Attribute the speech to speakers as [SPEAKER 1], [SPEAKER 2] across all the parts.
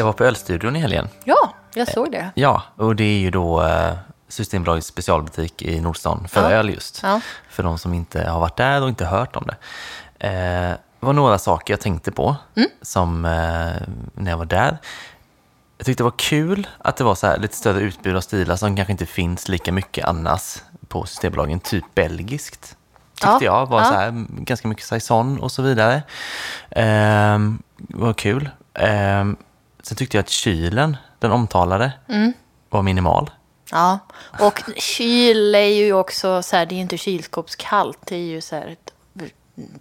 [SPEAKER 1] Jag var på Ölstudion i helgen.
[SPEAKER 2] Ja, jag såg det.
[SPEAKER 1] Ja, och det är ju då eh, Systembolagets specialbutik i Nordstan för
[SPEAKER 2] Ja.
[SPEAKER 1] öl just.
[SPEAKER 2] Ja.
[SPEAKER 1] För de som inte har varit där och inte hört om det. Eh, det var några saker jag tänkte på
[SPEAKER 2] Mm.
[SPEAKER 1] som eh, när jag var där. Jag tyckte det var kul att det var så här lite större utbud av stilar som kanske inte finns lika mycket annars på Systembolagen, typ belgiskt. Tyckte
[SPEAKER 2] Ja,
[SPEAKER 1] jag var
[SPEAKER 2] ja.
[SPEAKER 1] så här, ganska mycket saison och så vidare. Ehm, var kul. Ehm, sen tyckte jag att kylen, den omtalade,
[SPEAKER 2] Mm.
[SPEAKER 1] var minimal.
[SPEAKER 2] Ja, och kyl är ju också så här, det är inte kylskåpskallt, det är ju så här ett-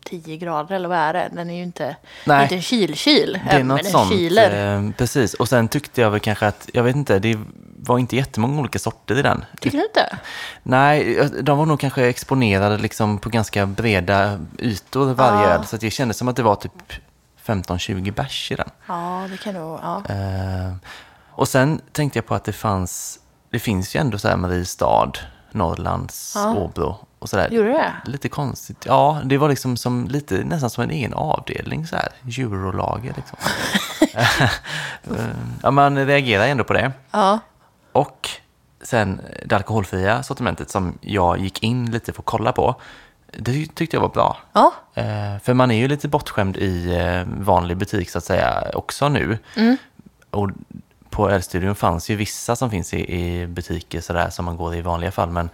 [SPEAKER 2] 10 grader eller vad är det? Den är ju inte,
[SPEAKER 1] Nej.
[SPEAKER 2] inte en kylkyl.
[SPEAKER 1] Det är något
[SPEAKER 2] om den
[SPEAKER 1] sånt. Eh, precis. Och sen tyckte jag väl kanske att, jag vet inte, det var inte jättemånga olika sorter i den.
[SPEAKER 2] Tycker du inte?
[SPEAKER 1] Nej, de var nog kanske exponerade liksom på ganska breda ytor varje
[SPEAKER 2] Ja.
[SPEAKER 1] öl. Så det kändes som att det var typ 15-20 bärs i den.
[SPEAKER 2] Ja, det kan nog, ja.
[SPEAKER 1] Eh, och sen tänkte jag på att det fanns, det finns ju ändå så här Mariestad, Norrlands,
[SPEAKER 2] Ja.
[SPEAKER 1] Åbro och sådär.
[SPEAKER 2] Gjorde det?
[SPEAKER 1] Lite konstigt. Ja, det var liksom som, lite, nästan som en egen avdelning så här. Eurolager liksom. Eh, ja, man reagerar ändå på det.
[SPEAKER 2] Ja,
[SPEAKER 1] Och sen det alkoholfria sortimentet som jag gick in lite för att kolla på. Det tyckte jag var bra.
[SPEAKER 2] ja,
[SPEAKER 1] Eh, för man är ju lite bortskämd i eh, vanlig butik så att säga också nu. Och på Ölstudion fanns ju vissa som finns i, i butiker sådär som man går i vanliga fall. Men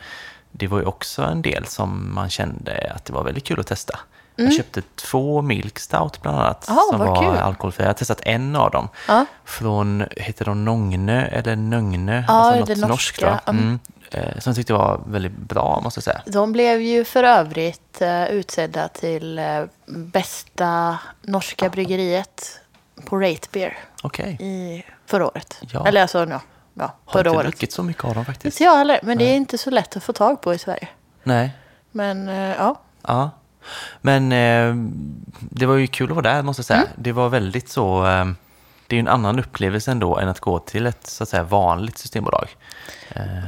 [SPEAKER 1] det var ju också en del som man kände att det var väldigt kul att testa. Jag köpte två Milk Stout bland annat
[SPEAKER 2] Ah,
[SPEAKER 1] som var
[SPEAKER 2] kul.
[SPEAKER 1] alkoholfria. Jag har testat en av dem.
[SPEAKER 2] Ja.
[SPEAKER 1] Från, heter de Nångne eller Nögne?
[SPEAKER 2] Ja,
[SPEAKER 1] alltså något norskt
[SPEAKER 2] norska.
[SPEAKER 1] va? Mm. Eh, som jag tyckte var väldigt bra måste jag säga.
[SPEAKER 2] De blev ju för övrigt eh, utsedda till eh, bästa norska bryggeriet på Rate Beer
[SPEAKER 1] Okej.
[SPEAKER 2] i förra året.
[SPEAKER 1] Ja.
[SPEAKER 2] Eller alltså, ja, ja
[SPEAKER 1] Har
[SPEAKER 2] förra
[SPEAKER 1] inte
[SPEAKER 2] året.
[SPEAKER 1] druckit så mycket av dem faktiskt.
[SPEAKER 2] Inte jag heller, men det är inte så lätt att få tag på i Sverige.
[SPEAKER 1] Nej.
[SPEAKER 2] Men eh, ja,
[SPEAKER 1] Ja. Men eh, det var ju kul att vara där måste jag säga.
[SPEAKER 2] Mm.
[SPEAKER 1] Det var väldigt så... Eh, det är ju en annan upplevelse ändå än att gå till ett så att säga vanligt systembolag.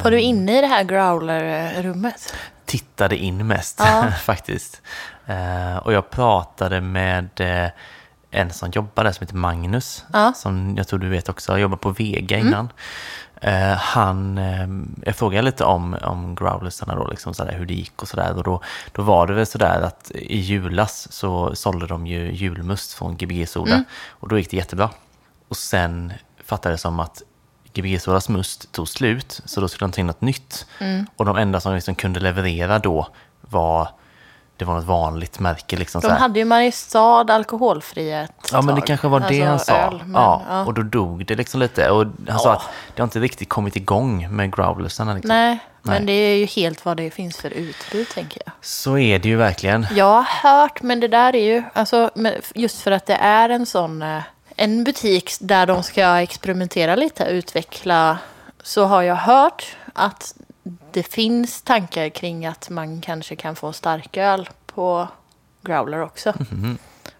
[SPEAKER 2] var du inne i det här growler-rummet?
[SPEAKER 1] Tittade in mest
[SPEAKER 2] Ja.
[SPEAKER 1] faktiskt. Eh, och jag pratade med eh, en som jobbar där som heter Magnus.
[SPEAKER 2] Ja. Mm.
[SPEAKER 1] Som jag tror du vet också, har jobbat på Vega innan. Eh, han, eh, jag frågade lite om, om growlersarna då, liksom sådär, hur det gick och sådär. Och då, då var det väl sådär att i julas så sålde de ju julmust från Gbg Soda.
[SPEAKER 2] Mm.
[SPEAKER 1] Och då gick det jättebra. Och sen fattade det som att Gbg Sodas must tog slut, så då skulle de ta in något nytt.
[SPEAKER 2] Mm.
[SPEAKER 1] Och de enda som liksom kunde leverera då var, det var något vanligt märke. Liksom,
[SPEAKER 2] De hade ju Mariestad alkoholfria ett
[SPEAKER 1] Ja, men det kanske var det
[SPEAKER 2] Alltså,
[SPEAKER 1] han sa.
[SPEAKER 2] öl, men,
[SPEAKER 1] ja,
[SPEAKER 2] ja.
[SPEAKER 1] Och då dog det liksom lite. Och han sa
[SPEAKER 2] Ja.
[SPEAKER 1] att det har inte riktigt kommit igång med growlersarna. Liksom.
[SPEAKER 2] Nej, men
[SPEAKER 1] Nej.
[SPEAKER 2] det är ju helt vad det finns för utbud, tänker jag.
[SPEAKER 1] Så är det ju verkligen.
[SPEAKER 2] Jag har hört, men det där är ju, alltså, men just för att det är en sån, eh, en butik där de ska experimentera lite, utveckla, så har jag hört att det finns tankar kring att man kanske kan få starköl på growler också.
[SPEAKER 1] Mhm.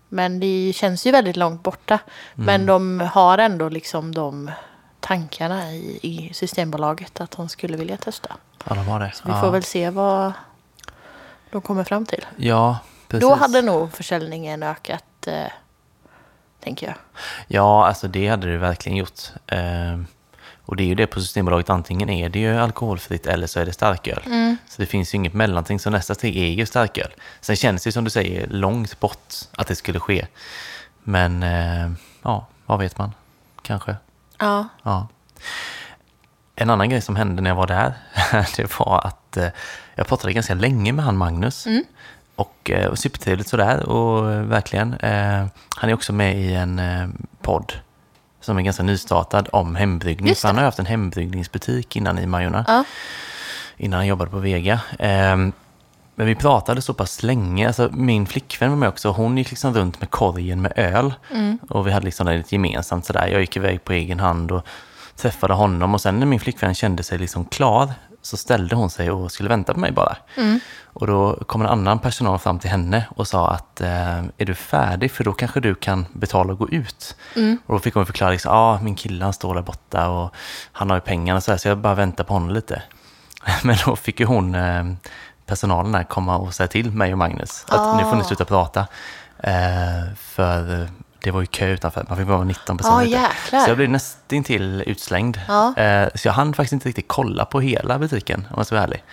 [SPEAKER 2] Men det känns ju väldigt långt borta. Men
[SPEAKER 1] Mm.
[SPEAKER 2] de har ändå liksom de tankarna i, i Systembolaget att de skulle vilja testa.
[SPEAKER 1] Ja, de har det.
[SPEAKER 2] Vi
[SPEAKER 1] ja.
[SPEAKER 2] får väl se vad de kommer fram till.
[SPEAKER 1] Ja, precis.
[SPEAKER 2] Då hade nog försäljningen ökat, eh, tänker jag.
[SPEAKER 1] Ja, alltså det hade det verkligen gjort. Ehm, och det är ju det på Systembolaget, antingen är det ju alkoholfritt eller så är det starköl.
[SPEAKER 2] Mm.
[SPEAKER 1] Så det finns ju inget mellanting, så nästa steg är ju starköl. Sen känns det ju som du säger långt bort att det skulle ske. Men eh, ja, vad vet man? Kanske.
[SPEAKER 2] Ja.
[SPEAKER 1] Ja. En annan grej som hände när jag var där, det var att eh, jag pratade ganska länge med han Magnus. Och, eh, och supertrevligt sådär och eh, verkligen. Eh, han är också med i en eh, podd som är ganska nystartad om hembryggning. För han har haft en hembryggningsbutik innan i Majorna,
[SPEAKER 2] Ja.
[SPEAKER 1] innan han jobbade på Vega. Eh, men vi pratade så pass länge, alltså min flickvän var med också, hon gick liksom runt med korgen med öl. Och vi hade liksom det lite gemensamt sådär. Jag gick iväg på egen hand och träffade honom och sen när min flickvän kände sig liksom klar så ställde hon sig och skulle vänta på mig bara. Och då kom en annan personal fram till henne och sa att eh, är du färdig för då kanske du kan betala och gå ut. Och då fick hon förklara liksom, ah, min kille han står där borta och han har ju pengarna så, här, så jag bara väntar på honom lite. Men då fick ju hon, eh, personalen där, komma och säga till mig och Magnus att
[SPEAKER 2] Ah.
[SPEAKER 1] nu får ni sluta prata. Eh, för det var ju kö utanför. Man fick bara vara 19 personer
[SPEAKER 2] jäklar.
[SPEAKER 1] Så jag blev nästintill utslängd.
[SPEAKER 2] Ja.
[SPEAKER 1] Eh, så jag hann faktiskt inte riktigt kolla på hela butiken, om jag ska vara ärlig.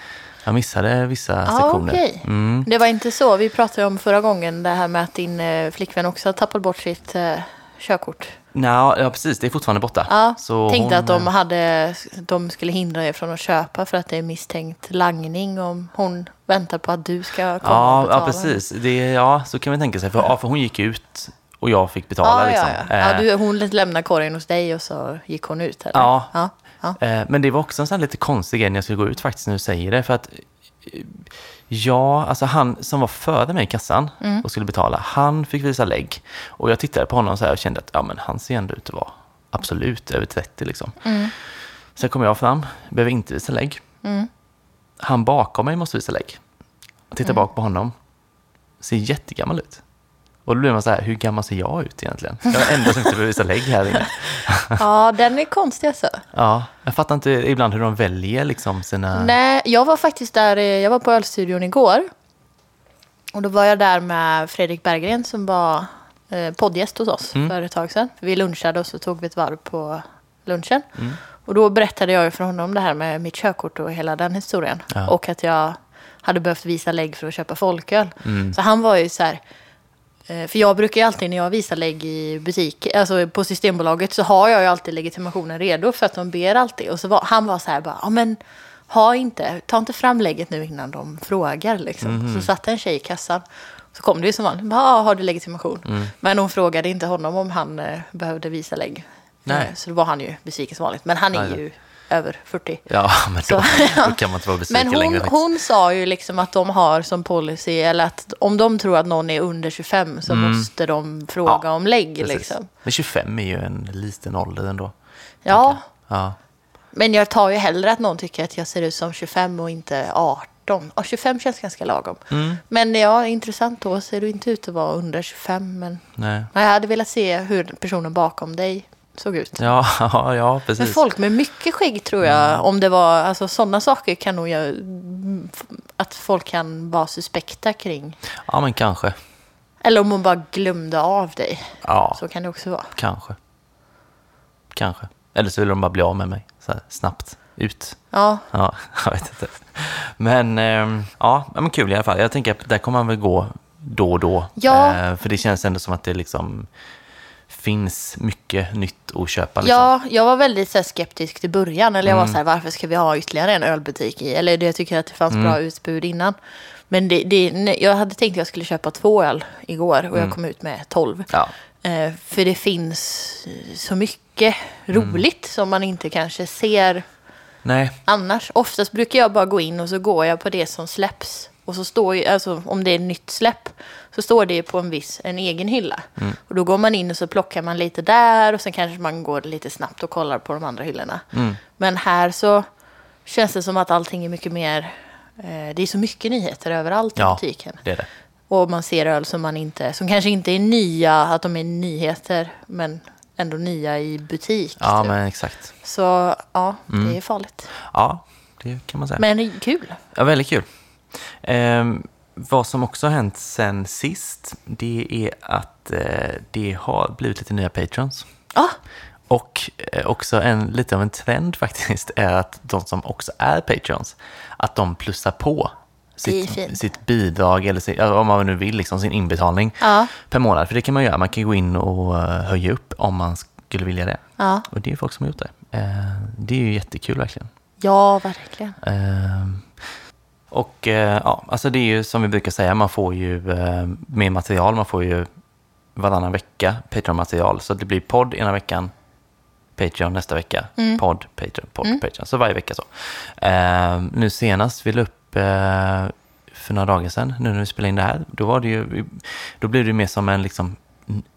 [SPEAKER 1] Jag missade vissa
[SPEAKER 2] Ja,
[SPEAKER 1] sektioner.
[SPEAKER 2] okej.
[SPEAKER 1] Mm.
[SPEAKER 2] Det var inte så. Vi pratade om förra gången det här med att din eh, flickvän också har tappat bort sitt eh, körkort.
[SPEAKER 1] Nå, ja, precis. Det är fortfarande borta.
[SPEAKER 2] Ja,
[SPEAKER 1] Så
[SPEAKER 2] tänkte
[SPEAKER 1] hon,
[SPEAKER 2] att de, hade, de skulle hindra er från att köpa för att det är misstänkt langning om hon väntar på att du ska komma och
[SPEAKER 1] Ja,
[SPEAKER 2] betala.
[SPEAKER 1] ja, precis. Det, ja, så kan man tänka sig. För, ja, för hon gick ut och jag fick betala.
[SPEAKER 2] Ja,
[SPEAKER 1] liksom.
[SPEAKER 2] ja, ja.
[SPEAKER 1] Eh,
[SPEAKER 2] du, hon lämnade korgen hos dig och så gick hon ut? Eller?
[SPEAKER 1] Ja. Eh, Men det var också en sån lite konstig grej när jag skulle gå ut faktiskt när du säger det. För att eh, ja, alltså han som var före mig i kassan
[SPEAKER 2] Mm.
[SPEAKER 1] och skulle betala, han fick visa lägg. Och jag tittade på honom så här och kände att ja, men han ser ändå ut att vara absolut över 30 liksom.
[SPEAKER 2] Mm.
[SPEAKER 1] Sen kommer jag fram, behöver inte visa lägg. Han bakom mig måste visa lägg. Jag tittar
[SPEAKER 2] Mm.
[SPEAKER 1] bak på honom, ser jättegammal ut. Och då blir man så här, hur gammal ser jag ut egentligen? Jag är enda som inte behöver visa lägg här inne.
[SPEAKER 2] ja, den är konstig alltså.
[SPEAKER 1] Ja, jag fattar inte ibland hur de väljer liksom sina...
[SPEAKER 2] Nej, jag var faktiskt där, jag var på Ölstudion igår. Och då var jag där med Fredrik Berggren som var eh, poddgäst hos oss
[SPEAKER 1] Mm.
[SPEAKER 2] för ett tag sedan. Vi lunchade och så tog vi ett varv på lunchen.
[SPEAKER 1] Mm.
[SPEAKER 2] Och då berättade jag för honom det här med mitt körkort och hela den historien.
[SPEAKER 1] Ja.
[SPEAKER 2] Och att jag hade behövt visa lägg för att köpa folköl.
[SPEAKER 1] Mm.
[SPEAKER 2] Så han var ju så här, för jag brukar ju alltid när jag visar lägg i butik, alltså på Systembolaget så har jag ju alltid legitimationen redo för att de ber alltid. Och så var, han var så här bara, ja men ha inte, ta inte fram lägget nu innan de frågar liksom.
[SPEAKER 1] Mhm.
[SPEAKER 2] Så satt en tjej i kassan. Så kom det ju som vanligt, ja har du legitimation?
[SPEAKER 1] Mm.
[SPEAKER 2] Men hon frågade inte honom om han eh, behövde visa lägg.
[SPEAKER 1] Nej.
[SPEAKER 2] Eh, Så då var han ju besviken som vanligt. Men han är
[SPEAKER 1] nej.
[SPEAKER 2] ju över 40.
[SPEAKER 1] Ja, men
[SPEAKER 2] Så,
[SPEAKER 1] då,
[SPEAKER 2] ja.
[SPEAKER 1] då kan man inte vara besviken
[SPEAKER 2] Men hon,
[SPEAKER 1] längre
[SPEAKER 2] hon sa ju liksom att de har som policy, eller att om de tror att någon är under 25 så måste de fråga
[SPEAKER 1] Mm. Ja,
[SPEAKER 2] om lägg. Liksom.
[SPEAKER 1] Men 25 är ju en liten ålder ändå.
[SPEAKER 2] Ja,
[SPEAKER 1] Ja,
[SPEAKER 2] men jag tar ju hellre att någon tycker att jag ser ut som 25 och inte 18. Ja, 25 känns ganska lagom.
[SPEAKER 1] Mm.
[SPEAKER 2] Men ja, intressant då ser du inte ut att vara under 25. Men
[SPEAKER 1] nej.
[SPEAKER 2] jag hade velat se hur personen bakom dig såg ut.
[SPEAKER 1] Ja, ja, ja
[SPEAKER 2] Men
[SPEAKER 1] precis.
[SPEAKER 2] folk med mycket skägg tror jag, om det var, alltså sådana saker kan nog göra, att folk kan vara suspekta kring.
[SPEAKER 1] Ja, men kanske.
[SPEAKER 2] Eller om hon bara glömde av dig.
[SPEAKER 1] Ja,
[SPEAKER 2] Så kan det också vara.
[SPEAKER 1] kanske. Kanske. Eller så vill de bara bli av med mig. Så här, snabbt. Ut.
[SPEAKER 2] Ja,
[SPEAKER 1] Ja, jag vet inte. Men ehm, ja, men kul i alla fall. Jag tänker att där kommer man väl gå då och då.
[SPEAKER 2] Ja.
[SPEAKER 1] Eh, för det känns ändå som att det liksom finns mycket nytt att köpa. Liksom.
[SPEAKER 2] ja jag var väldigt så här, skeptisk till början. Eller jag var så här, varför ska vi ha ytterligare en ölbutik i? Eller jag tycker att det fanns bra utbud innan. Men det, det, jag hade tänkt att jag skulle köpa två öl igår och jag kom ut med tolv.
[SPEAKER 1] Ja,
[SPEAKER 2] Eh, för det finns så mycket roligt som man inte kanske ser
[SPEAKER 1] nej.
[SPEAKER 2] annars. Oftast brukar jag bara gå in och så går jag på det som släpps. Och så står ju, alltså om det är nytt släpp, så står det på en viss, en egen hylla. Och då går man in och så plockar man lite där och sen kanske man går lite snabbt och kollar på de andra hyllorna. Men här så känns det som att allting är mycket mer, eh, det är så mycket nyheter överallt i
[SPEAKER 1] Ja,
[SPEAKER 2] butiken.
[SPEAKER 1] det är det.
[SPEAKER 2] Och man ser öl som man inte, som kanske inte är nya, att de är nyheter, men ändå nya i butik.
[SPEAKER 1] Ja,
[SPEAKER 2] typ.
[SPEAKER 1] men exakt.
[SPEAKER 2] Så ja, det är farligt.
[SPEAKER 1] Ja, det kan man säga.
[SPEAKER 2] Men det är kul.
[SPEAKER 1] Ja, väldigt kul. Ehm, vad som också har hänt sen sist, det är att eh, det har blivit lite nya patrons.
[SPEAKER 2] Ja,
[SPEAKER 1] Och eh, också en, lite av en trend faktiskt är att de som också är patrons, att de plussar på sitt, sitt bidrag, eller sin, om man nu vill, liksom sin inbetalning
[SPEAKER 2] Ja.
[SPEAKER 1] per månad. För det kan man göra, man kan gå in och eh, höja upp om man skulle vilja det.
[SPEAKER 2] Ja.
[SPEAKER 1] Och det är folk som har gjort det. Eh, det är ju jättekul verkligen.
[SPEAKER 2] ja verkligen.
[SPEAKER 1] Och eh, ja, alltså det är ju som vi brukar säga, man får ju eh, mer material, man får ju varannan vecka Patreon-material. Så det blir podd ena veckan, Patreon nästa vecka, podd, Patreon, podd, Patreon. Så varje vecka så. Ehm, nu senast vi la upp eh, för några dagar sedan, nu när vi spelade in det här, då var det ju, då blev det mer som en liksom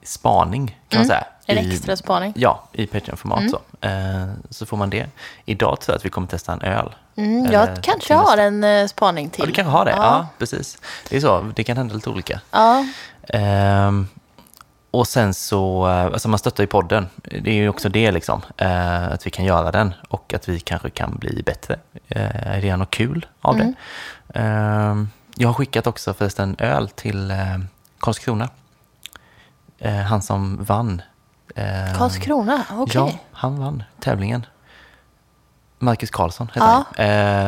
[SPEAKER 1] spaning kan man säga.
[SPEAKER 2] En
[SPEAKER 1] i-
[SPEAKER 2] extra spaning.
[SPEAKER 1] Ja, i Patreon-format så. Eh, så får man det. Idag tror jag att vi kommer testa en öl.
[SPEAKER 2] Mm,
[SPEAKER 1] Eller
[SPEAKER 2] jag kanske
[SPEAKER 1] till nästa-
[SPEAKER 2] har en eh, spaning till.
[SPEAKER 1] Ja, du kanske har det. Ja.
[SPEAKER 2] Ja.
[SPEAKER 1] precis. Det är så, det kan hända lite olika.
[SPEAKER 2] Ja,
[SPEAKER 1] Ehm, och sen så, eh, alltså man stöttar ju podden. Det är ju också det liksom, eh, att vi kan göra den och att vi kanske kan bli bättre. Eh, är det något kul av
[SPEAKER 2] Mm.
[SPEAKER 1] det? Ehm, jag har skickat också förresten öl till eh, Karlskrona. Eh, han som vann. Eh,
[SPEAKER 2] Karlskrona, okej.
[SPEAKER 1] Ja, han vann tävlingen. Marcus Karlsson heter
[SPEAKER 2] Ja.
[SPEAKER 1] han.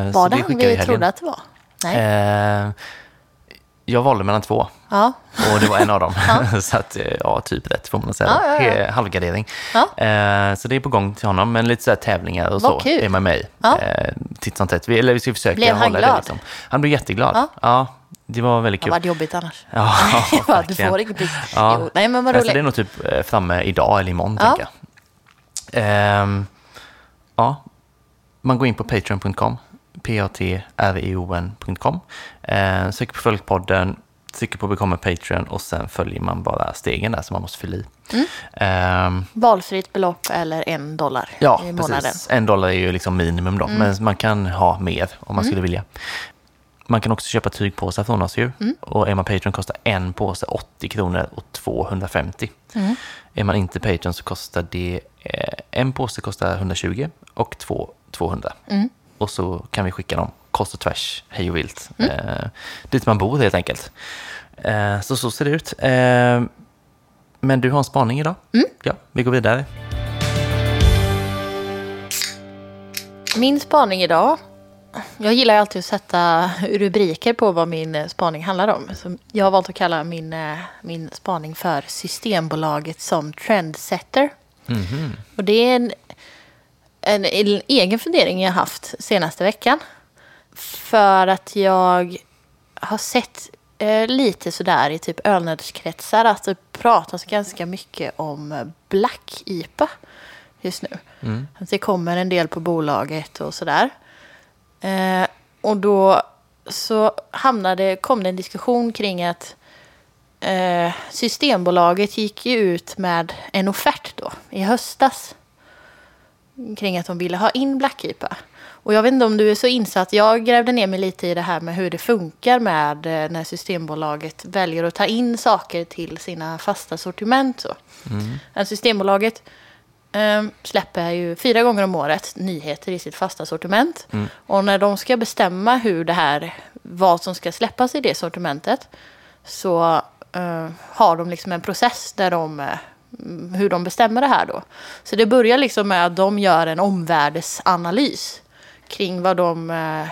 [SPEAKER 1] Eh,
[SPEAKER 2] Var det han vi trodde att det var? Nej.
[SPEAKER 1] Eh, jag valde mellan två
[SPEAKER 2] Ja.
[SPEAKER 1] och det var en av dem. så att, eh, ja, typ rätt får man säga.
[SPEAKER 2] Ja, ja, ja.
[SPEAKER 1] Halvgardering.
[SPEAKER 2] Ja.
[SPEAKER 1] Eh, så det är på gång till honom, men lite så här tävlingar och
[SPEAKER 2] Vad
[SPEAKER 1] så
[SPEAKER 2] kul.
[SPEAKER 1] är man med i.
[SPEAKER 2] Ja.
[SPEAKER 1] Eh, titt som tätt. Vi, eller vi ska försöka
[SPEAKER 2] Blev han
[SPEAKER 1] hålla
[SPEAKER 2] glad?
[SPEAKER 1] det. Liksom. Han blev jätteglad.
[SPEAKER 2] Ja.
[SPEAKER 1] Ja. det var väldigt
[SPEAKER 2] Det
[SPEAKER 1] kul.
[SPEAKER 2] var jobbigt annars.
[SPEAKER 1] Ja,
[SPEAKER 2] Ja, du får inget pris.
[SPEAKER 1] Ja.
[SPEAKER 2] Nej, men vad
[SPEAKER 1] Alltså,
[SPEAKER 2] roligt.
[SPEAKER 1] det är nog typ eh, framme idag eller imorgon,
[SPEAKER 2] Ja.
[SPEAKER 1] tänker jag. Ehm, ja, man går in på patreon.com, p-a-t-r-e-o-n.com, eh, söker på Följpodden, trycker på Become a Patreon och sen följer man bara stegen där som man måste fylla i.
[SPEAKER 2] Mm.
[SPEAKER 1] Ehm,
[SPEAKER 2] Valfritt belopp eller en dollar
[SPEAKER 1] Ja,
[SPEAKER 2] i månaden. Mm.
[SPEAKER 1] precis. En dollar är ju liksom minimum då, men man kan ha mer om man skulle vilja. Man kan också köpa tygpåsar från oss ju.
[SPEAKER 2] Mm.
[SPEAKER 1] Och är man Patreon kostar en påse 80 kronor och 250.
[SPEAKER 2] Mm.
[SPEAKER 1] Är man inte Patreon så kostar det, eh, en påse kostar 120 och två 200.
[SPEAKER 2] Mm.
[SPEAKER 1] Och så kan vi skicka dem kors och tvärs, hej och vilt, eh, dit man bor helt enkelt. Eh, så så ser det ut. Eh, men du har en spaning idag. Ja, vi går vidare.
[SPEAKER 2] Min spaning idag. Jag gillar alltid att sätta rubriker på vad min eh, spaning handlar om. Så jag har valt att kalla min, eh, min spaning för Systembolaget som trendsetter. Och det är en, en, en egen fundering jag haft senaste veckan. För att jag har sett eh, lite sådär i typ ölnödskretsar att det pratas ganska mycket om Black IPA just nu. Att det kommer en del på bolaget och sådär. Eh, och då så hamnade, kom det en diskussion kring att eh, Systembolaget gick ju ut med en offert då i höstas kring att de ville ha in Black IPA. Och jag vet inte om du är så insatt. Jag grävde ner mig lite i det här med hur det funkar med eh, när Systembolaget väljer att ta in saker till sina fasta sortiment. Så. Att Systembolaget eh, släpper ju fyra gånger om året nyheter i sitt fasta sortiment. Och när de ska bestämma hur det här, vad som ska släppas i det sortimentet så eh, har de liksom en process där de, eh, mm, hur de bestämmer det här då. Så det börjar liksom med att de gör en omvärldsanalys kring vad de eh,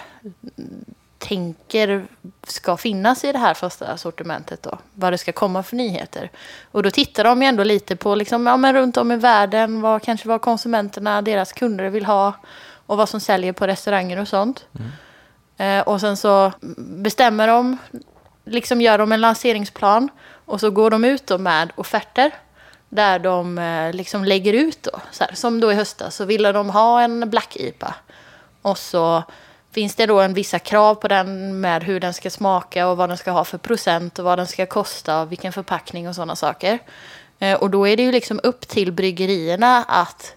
[SPEAKER 2] tänker ska finnas i det här första sortimentet då. Vad det ska komma för nyheter. Och då tittar de ju ändå lite på liksom, ja, men runt om i världen, vad kanske vad konsumenterna, deras kunder vill ha och vad som säljer på restauranger och sånt. Eh, och sen så bestämmer de, liksom gör de en lanseringsplan och så går de ut då med offerter där de eh, liksom lägger ut då, så här, som då i höstas så ville de ha en Black IPA och så finns det då en vissa krav på den med hur den ska smaka och vad den ska ha för procent och vad den ska kosta och vilken förpackning och sådana saker. Eh, och då är det ju liksom upp till bryggerierna att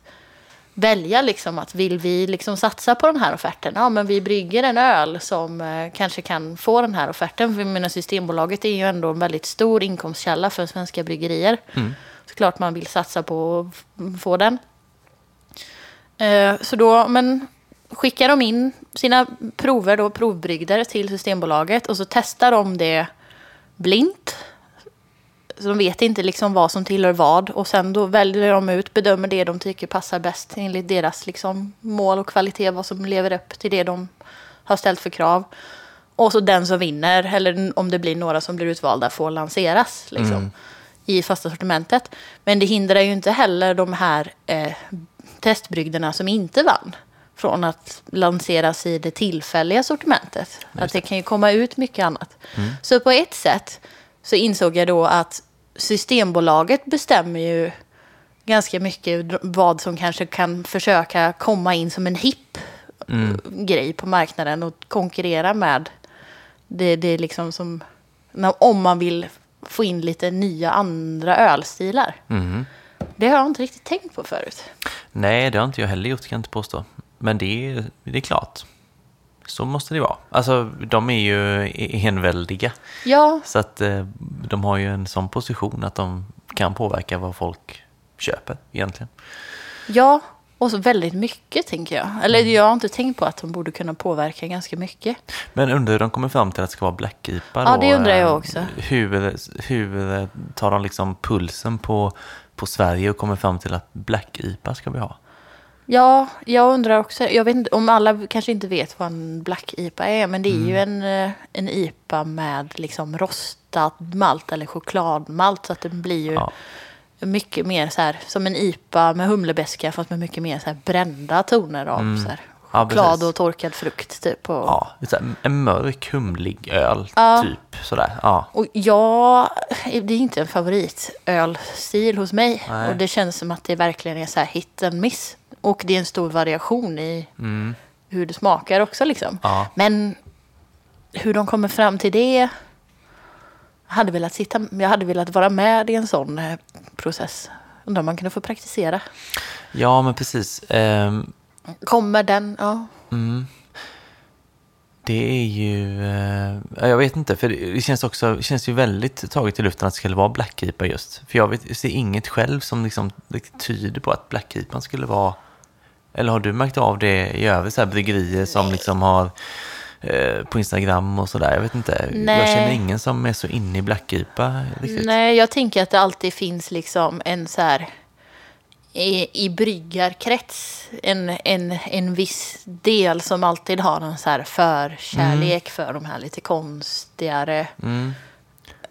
[SPEAKER 2] välja liksom att vill vi liksom satsa på den här offerten? Ja, men vi brygger en öl som eh, kanske kan få den här offerten. För jag menar, Systembolaget är ju ändå en väldigt stor inkomstkälla för svenska bryggerier. Mm. Såklart man vill satsa på att få den. Eh, så då, men skickar de in sina prover då, provbrygder till Systembolaget och så testar de det blint. Så de vet inte liksom vad som tillhör vad och sen då väljer de ut, bedömer det de tycker passar bäst enligt deras liksom mål och kvalitet, vad som lever upp till det de har ställt för krav. Och så den som vinner, eller om det blir några som blir utvalda, får lanseras liksom, mm i fasta sortimentet. Men det hindrar ju inte heller de här eh, testbrygderna som inte vann från att lanseras i det tillfälliga sortimentet. Att det kan ju komma ut mycket annat. Så på ett sätt så insåg jag då att Systembolaget bestämmer ju ganska mycket vad som kanske kan försöka komma in som en hipp grej på marknaden och konkurrera med det, det liksom som om man vill få in lite nya andra ölstilar.
[SPEAKER 1] Mhm.
[SPEAKER 2] Det har jag inte riktigt tänkt på förut.
[SPEAKER 1] Nej, det har inte jag heller gjort, kan jag inte påstå. Men det är, det är klart. Så måste det vara. Alltså, de är ju enväldiga.
[SPEAKER 2] Ja,
[SPEAKER 1] Så att eh, de har ju en sån position att de kan påverka vad folk köper egentligen.
[SPEAKER 2] ja Och så väldigt mycket tänker jag. Eller
[SPEAKER 1] Mm.
[SPEAKER 2] jag har inte tänkt på att de borde kunna påverka ganska mycket.
[SPEAKER 1] Men undrar hur de kommer fram till att det ska vara Black IPA
[SPEAKER 2] Ja, det undrar jag
[SPEAKER 1] Eh,
[SPEAKER 2] också.
[SPEAKER 1] Hur, hur tar de liksom pulsen på, på Sverige och kommer fram till att Black IPA ska vi ha?
[SPEAKER 2] Ja, jag undrar också. Jag vet inte om alla kanske inte vet vad en Black IPA är. Men det är ju
[SPEAKER 1] Mm.
[SPEAKER 2] en, eh, en IPA med liksom rostad malt eller chokladmalt. Så att den blir ju
[SPEAKER 1] Ja.
[SPEAKER 2] Mycket mer så här som en IPA med humlebeska. Fast med mycket mer så här brända toner av så här,
[SPEAKER 1] Mm. Ja,
[SPEAKER 2] choklad
[SPEAKER 1] precis.
[SPEAKER 2] och torkad frukt. Typ, och,
[SPEAKER 1] Ja, en mörk humlig öl,
[SPEAKER 2] Ja.
[SPEAKER 1] typ sådär. Ja.
[SPEAKER 2] Och jag, det är inte en favoritölstil hos mig.
[SPEAKER 1] Nej.
[SPEAKER 2] Och det känns som att det verkligen är så här hit and miss. Och det är en stor variation i hur det smakar också liksom.
[SPEAKER 1] Mm. Ja.
[SPEAKER 2] Men hur de kommer fram till det. Hade velat, sitta, jag hade velat vara med i en sån eh, process. Undrar om man kunde få praktisera.
[SPEAKER 1] ja, men precis. Ehm,
[SPEAKER 2] Kommer den? Ja.
[SPEAKER 1] Det är ju, eh, jag vet inte, för det känns också, det känns ju väldigt taget i luften att det skulle vara Black IPA just. För jag, vet, jag ser inget själv som liksom tyder på att Black IPA skulle vara, eller har du märkt av det i övrigt, så här bryggerier som liksom har på Instagram och sådär, jag vet inte. Jag
[SPEAKER 2] Nej.
[SPEAKER 1] känner ingen som är så inne i Black IPA riktigt.
[SPEAKER 2] Nej, jag tänker att det alltid finns liksom en så här i, i bryggarkrets en, en, en viss del som alltid har en så här förkärlek för de här lite konstigare
[SPEAKER 1] Mm.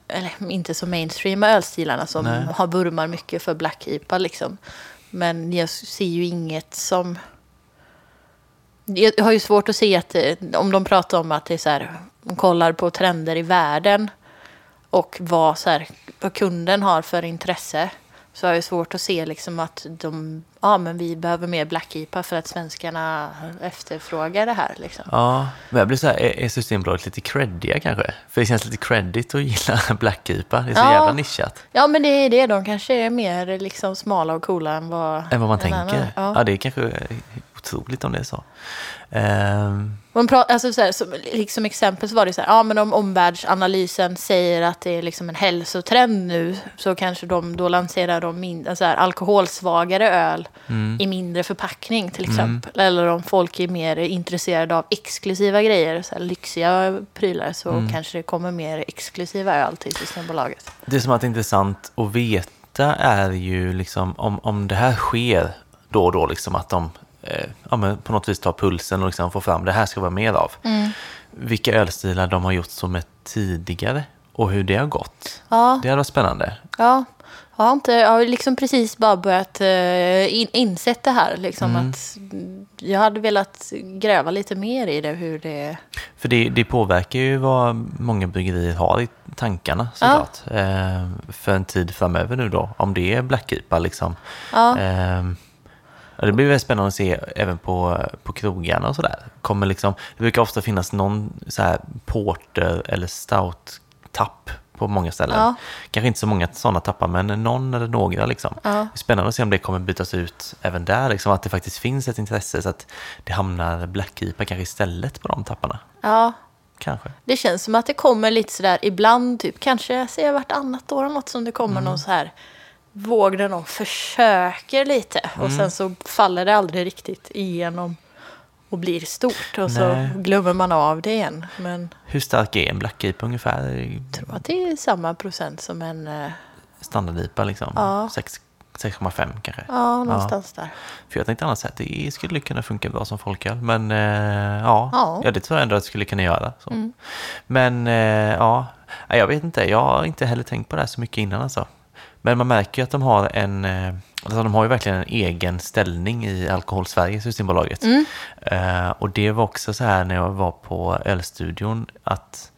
[SPEAKER 2] eller inte så mainstreama ölstilarna som
[SPEAKER 1] Nej.
[SPEAKER 2] har vurmar mycket för Black IPA liksom. Men jag ser ju inget som... Jag har ju svårt att se att det, om de pratar om att det är så här, de kollar på trender i världen och vad, så här, vad kunden har för intresse. Så har jag svårt att se liksom att de, ja men vi behöver mer Black IPA för att svenskarna efterfrågar det här liksom.
[SPEAKER 1] Ja, men jag blir så här, är är Systembolaget lite creddiga kanske? För det känns lite creddigt att gilla Black IPA, det är så
[SPEAKER 2] Ja.
[SPEAKER 1] jävla nischat.
[SPEAKER 2] Ja men det är det, de kanske är mer liksom smala och coola än vad,
[SPEAKER 1] Än vad man tänker. Ja.
[SPEAKER 2] Ja.
[SPEAKER 1] det är kanske otroligt om det är så.
[SPEAKER 2] Man pratar, alltså så här, som, liksom exempel så var det så här, ja men om omvärldsanalysen säger att det är liksom en hälsotrend nu så kanske de då lanserar de min, så här, alkoholsvagare öl i mindre förpackning till exempel. Eller om folk är mer intresserade av exklusiva grejer, så här, lyxiga prylar så kanske det kommer mer exklusiva öl till Systembolaget.
[SPEAKER 1] det som är intressant att veta är ju liksom om, om det här sker då och då, liksom att de ja, men på något vis tar pulsen och liksom får fram det här ska vara mer av.
[SPEAKER 2] Mm.
[SPEAKER 1] Vilka ölstilar de har gjort som är tidigare och hur det har gått.
[SPEAKER 2] Ja.
[SPEAKER 1] Det hade varit spännande.
[SPEAKER 2] Ja, jag har, inte, jag har liksom precis bara börjat uh, in, insett det här. Liksom, att jag hade velat gräva lite mer i det. Hur det...
[SPEAKER 1] För det, det påverkar ju vad många bryggerier har i tankarna såklart. Eh, för en tid framöver nu då, om det är Black IPA liksom.
[SPEAKER 2] Ja.
[SPEAKER 1] Eh, ja, det blir väldigt spännande att se även på, på krogarna och sådär. Kommer liksom, det brukar ofta finnas någon så här porter eller stout-tapp på många ställen.
[SPEAKER 2] Ja.
[SPEAKER 1] Kanske inte så många sådana tappar, men någon eller några liksom.
[SPEAKER 2] Ja.
[SPEAKER 1] Det är spännande att se om det kommer bytas ut även där, liksom, att det faktiskt finns ett intresse så att det hamnar Black IPA kanske istället på de tapparna.
[SPEAKER 2] Ja,
[SPEAKER 1] Kanske.
[SPEAKER 2] det känns som att det kommer lite sådär ibland, typ, kanske jag ser vartannat år eller något som det kommer
[SPEAKER 1] Mm.
[SPEAKER 2] någon så här våg där någon försöker lite och
[SPEAKER 1] Mm.
[SPEAKER 2] sen så faller det aldrig riktigt igenom och blir stort och så
[SPEAKER 1] Nej.
[SPEAKER 2] glömmer man av det igen. Men
[SPEAKER 1] Hur stark är en Black IPA ungefär?
[SPEAKER 2] jag tror att det är samma procent som en, eh,
[SPEAKER 1] Standard-IPA liksom?
[SPEAKER 2] Ja.
[SPEAKER 1] Sex- 6,5 kanske?
[SPEAKER 2] ja någonstans där.
[SPEAKER 1] För jag tänkte annars att det skulle kunna funka bra som folköl. Men eh, ja,
[SPEAKER 2] Ja. Mm.
[SPEAKER 1] ja, det tror jag ändå att det skulle kunna göra. Så. Men eh, ja, jag vet inte. Jag har inte heller tänkt på det här så mycket innan alltså. Men man märker ju att de har en, eh, alltså de har ju verkligen en egen ställning i Alkoholsverige, Systembolaget.
[SPEAKER 2] Mm.
[SPEAKER 1] Eh, och det var också så här när jag var på Ölstudion att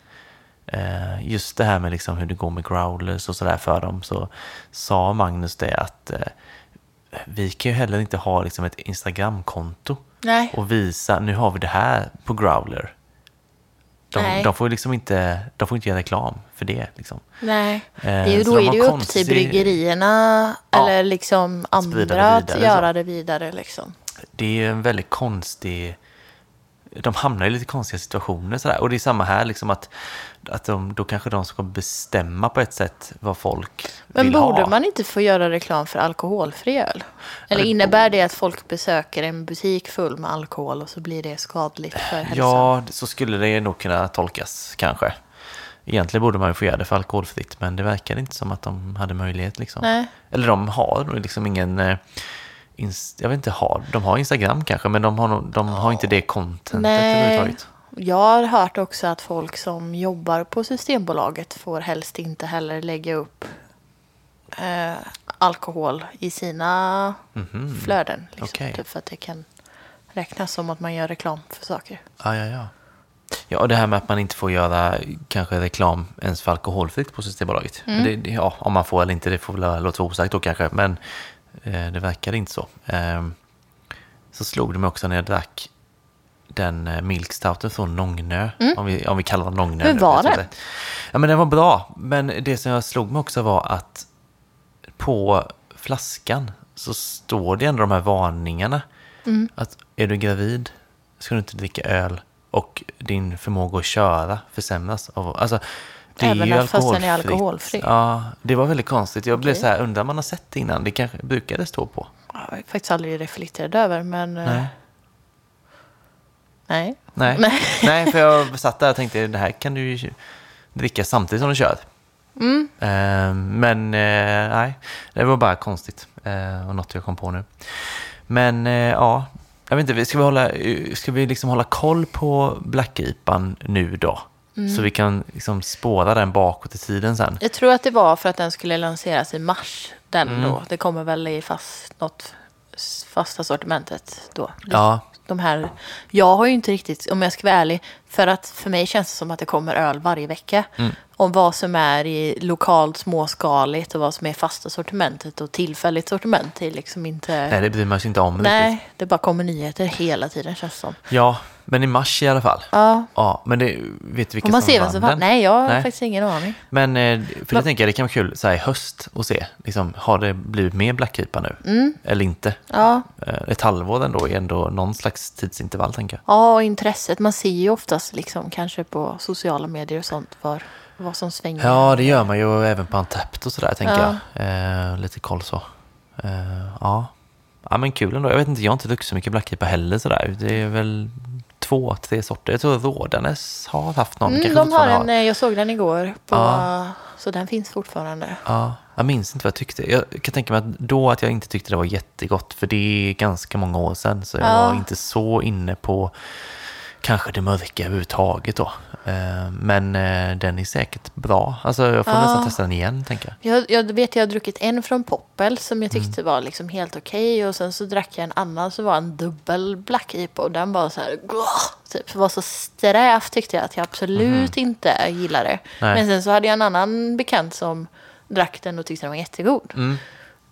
[SPEAKER 1] eh, just det här med liksom hur det går med growlers och sådär för dem så sa Magnus det att eh, vi kan ju heller inte ha liksom ett Instagramkonto
[SPEAKER 2] Nej.
[SPEAKER 1] och visa nu har vi det här på growler. De, de får liksom inte, de får inte göra reklam för det. Liksom.
[SPEAKER 2] Nej,
[SPEAKER 1] Eh,
[SPEAKER 2] det är ju, då
[SPEAKER 1] de
[SPEAKER 2] är det ju upp till bryggerierna
[SPEAKER 1] Ja.
[SPEAKER 2] eller liksom andra
[SPEAKER 1] det
[SPEAKER 2] att
[SPEAKER 1] vidare,
[SPEAKER 2] göra
[SPEAKER 1] så.
[SPEAKER 2] det vidare. Liksom.
[SPEAKER 1] Det är ju en väldigt konstig de hamnar i lite konstiga situationer sådär. Och det är samma här, liksom att, att de, då kanske de ska bestämma på ett sätt vad folk
[SPEAKER 2] Men
[SPEAKER 1] vill
[SPEAKER 2] borde
[SPEAKER 1] ha.
[SPEAKER 2] man inte få göra reklam för alkoholfri öl? Eller
[SPEAKER 1] det
[SPEAKER 2] innebär det att folk besöker en butik full med alkohol och så blir det skadligt för hälsan?
[SPEAKER 1] Ja, så skulle det nog kunna tolkas kanske. Egentligen borde man ju få göra det för alkoholfritt, men det verkar inte som att de hade möjlighet. Liksom. Eller de har liksom ingen... Jag vet inte, har, de har Instagram kanske, men de har, de har inte det contentet
[SPEAKER 2] Nej.
[SPEAKER 1] överhuvudtaget.
[SPEAKER 2] Jag har hört också att folk som jobbar på Systembolaget får helst inte heller lägga upp eh, alkohol i sina flöden. Liksom,
[SPEAKER 1] Okej.
[SPEAKER 2] typ för att det kan räknas som att man gör reklam för saker.
[SPEAKER 1] Ja, ja, ja. Ja, och det här med att man inte får göra kanske reklam ens för alkoholfritt på Systembolaget.
[SPEAKER 2] Mm.
[SPEAKER 1] Det, ja, om man får eller inte, det får väl låta osagt då kanske, men det verkar inte så. Ehm, så slog det mig också när jag drack den eh, milk stouten från Nångnö, om, vi, om vi kallar den Nångnö.
[SPEAKER 2] Mm. Hur
[SPEAKER 1] nu,
[SPEAKER 2] var den?
[SPEAKER 1] det. Ja, men den var bra, men det som jag slog mig också var att på flaskan så står det ändå de här varningarna.
[SPEAKER 2] Mm.
[SPEAKER 1] Att är du gravid ska du inte dricka öl och din förmåga att köra försämras. Av, alltså, det
[SPEAKER 2] Även
[SPEAKER 1] ju
[SPEAKER 2] fast den är alkoholfri?
[SPEAKER 1] Ja, det var väldigt konstigt. Jag blev
[SPEAKER 2] Okej.
[SPEAKER 1] så här, undrar man har sett det innan? Det kanske brukar det stå på.
[SPEAKER 2] Jag har faktiskt aldrig reflekterat över, men... eh,
[SPEAKER 1] Nej.
[SPEAKER 2] nej.
[SPEAKER 1] Nej.
[SPEAKER 2] Nej.
[SPEAKER 1] Nej, för jag satt där och tänkte det här kan du ju dricka samtidigt som du kör.
[SPEAKER 2] Mm.
[SPEAKER 1] Eh, men eh, nej, det var bara konstigt eh, och något jag kom på nu. Men ja, jag vet inte, ska vi hålla, ska vi liksom hålla koll på Black-IPan nu då?
[SPEAKER 2] Mm.
[SPEAKER 1] Så vi kan liksom spåra den bakåt i tiden sen.
[SPEAKER 2] Jag tror att det var för att den skulle lanseras i mars. Den
[SPEAKER 1] Mm.
[SPEAKER 2] då. Det kommer väl i fast, något fasta sortimentet då.
[SPEAKER 1] Ja,
[SPEAKER 2] De här, jag har ju inte riktigt, om jag ska vara ärlig, för att för mig känns det som att det kommer öl varje vecka.
[SPEAKER 1] Mm.
[SPEAKER 2] Om vad som är i lokalt småskaligt och vad som är fasta sortimentet och tillfälligt sortiment. Det är liksom inte...
[SPEAKER 1] nej det bryr man sig inte om riktigt.
[SPEAKER 2] Nej, det bara kommer nyheter hela tiden känns det som.
[SPEAKER 1] Ja, men i mars i alla fall.
[SPEAKER 2] Ja,
[SPEAKER 1] Ja, men det, vet du vilka
[SPEAKER 2] man
[SPEAKER 1] som vann
[SPEAKER 2] som
[SPEAKER 1] den?
[SPEAKER 2] Nej, jag har
[SPEAKER 1] Nej.
[SPEAKER 2] faktiskt ingen aning.
[SPEAKER 1] Men eh, för
[SPEAKER 2] Men-
[SPEAKER 1] jag tänker det kan vara kul så här i höst att se. Liksom, har det blivit mer Black IPA nu?
[SPEAKER 2] Mm.
[SPEAKER 1] Eller inte?
[SPEAKER 2] Ja,
[SPEAKER 1] Eh, Ett halvår ändå är ändå någon slags tidsintervall tänker jag.
[SPEAKER 2] Ja, och intresset. Man ser ju oftast liksom kanske på sociala medier och sånt var, vad som svänger.
[SPEAKER 1] Ja, det gör man ju även på Antapt och sådär tänker
[SPEAKER 2] Ja.
[SPEAKER 1] jag. Eh, lite koll så. Eh, ja. ja, men kul ändå. Jag vet inte, jag har inte druckit så mycket Black IPA heller sådär. Det är väl två, tre sorter. Jag tror Rådanes har haft någon.
[SPEAKER 2] Mm, de har en, eh, jag såg den igår, på,
[SPEAKER 1] Ja.
[SPEAKER 2] så den finns fortfarande.
[SPEAKER 1] Ja, jag minns inte vad jag tyckte. Jag kan tänka mig att då att jag inte tyckte det var jättegott, för det är ganska många år sedan, så jag
[SPEAKER 2] Ja.
[SPEAKER 1] var inte så inne på kanske det mörka överhuvudtaget då. Eh, Men eh, den är säkert bra. Alltså jag får
[SPEAKER 2] Ja.
[SPEAKER 1] nästan testa den igen, tänker jag.
[SPEAKER 2] Jag, jag vet jag har druckit en från Poppel som jag tyckte
[SPEAKER 1] Mm.
[SPEAKER 2] var liksom helt okej. Och sen så drack jag en annan som var en dubbel Black IPA. Och den var så här, typ, var så sträv tyckte jag att jag absolut inte gillade.
[SPEAKER 1] Nej.
[SPEAKER 2] Men sen så hade jag en annan bekant som drack den och tyckte den var jättegod.
[SPEAKER 1] Mm.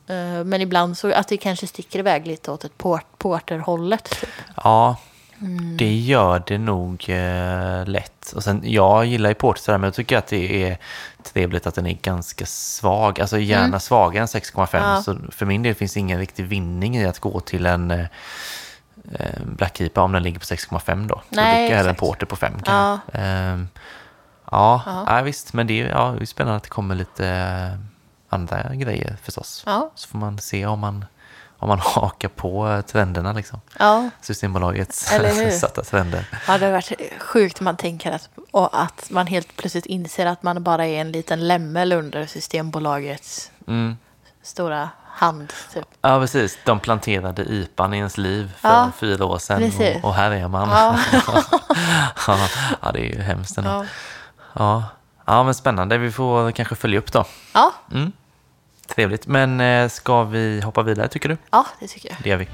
[SPEAKER 2] Eh, Men ibland så att det kanske sticker iväg lite åt ett port, porterhållet. Typ.
[SPEAKER 1] Ja,
[SPEAKER 2] Mm.
[SPEAKER 1] det gör det nog eh, lätt. Och sen, jag gillar ju porter sådär, men jag tycker att det är trevligt att den är ganska svag. Alltså gärna
[SPEAKER 2] Mm.
[SPEAKER 1] svagare än 6,5.
[SPEAKER 2] Ja.
[SPEAKER 1] Så för min del finns det ingen riktig vinning i att gå till en eh, eh, Black IPA om den ligger på 6,5 då. Då
[SPEAKER 2] Nej,
[SPEAKER 1] jag hellre en porter på 5
[SPEAKER 2] Ja.
[SPEAKER 1] kanske. Ehm, ja,
[SPEAKER 2] Ja.
[SPEAKER 1] ja. visst. Men det är, ja, det är spännande att det kommer lite eh, andra grejer förstås.
[SPEAKER 2] Ja.
[SPEAKER 1] Så får man se om man, om man hakar på trenderna liksom.
[SPEAKER 2] Ja,
[SPEAKER 1] Systembolagets satta trender.
[SPEAKER 2] ja, det har varit sjukt man tänker att, och att man helt plötsligt inser att man bara är en liten lämmel under Systembolagets
[SPEAKER 1] Mm.
[SPEAKER 2] stora hand. Typ.
[SPEAKER 1] Ja, precis. De planterade IPAn i ens liv för
[SPEAKER 2] Ja,
[SPEAKER 1] fyra år sedan och, och här är man.
[SPEAKER 2] Ja.
[SPEAKER 1] Ja. ja, det är ju hemskt ändå.
[SPEAKER 2] Ja.
[SPEAKER 1] Ja. ja, men spännande. Vi får kanske följa upp då.
[SPEAKER 2] Ja,
[SPEAKER 1] Mm. Trevligt. Men eh, ska vi hoppa vidare tycker du?
[SPEAKER 2] ja, det tycker jag.
[SPEAKER 1] Det gör vi.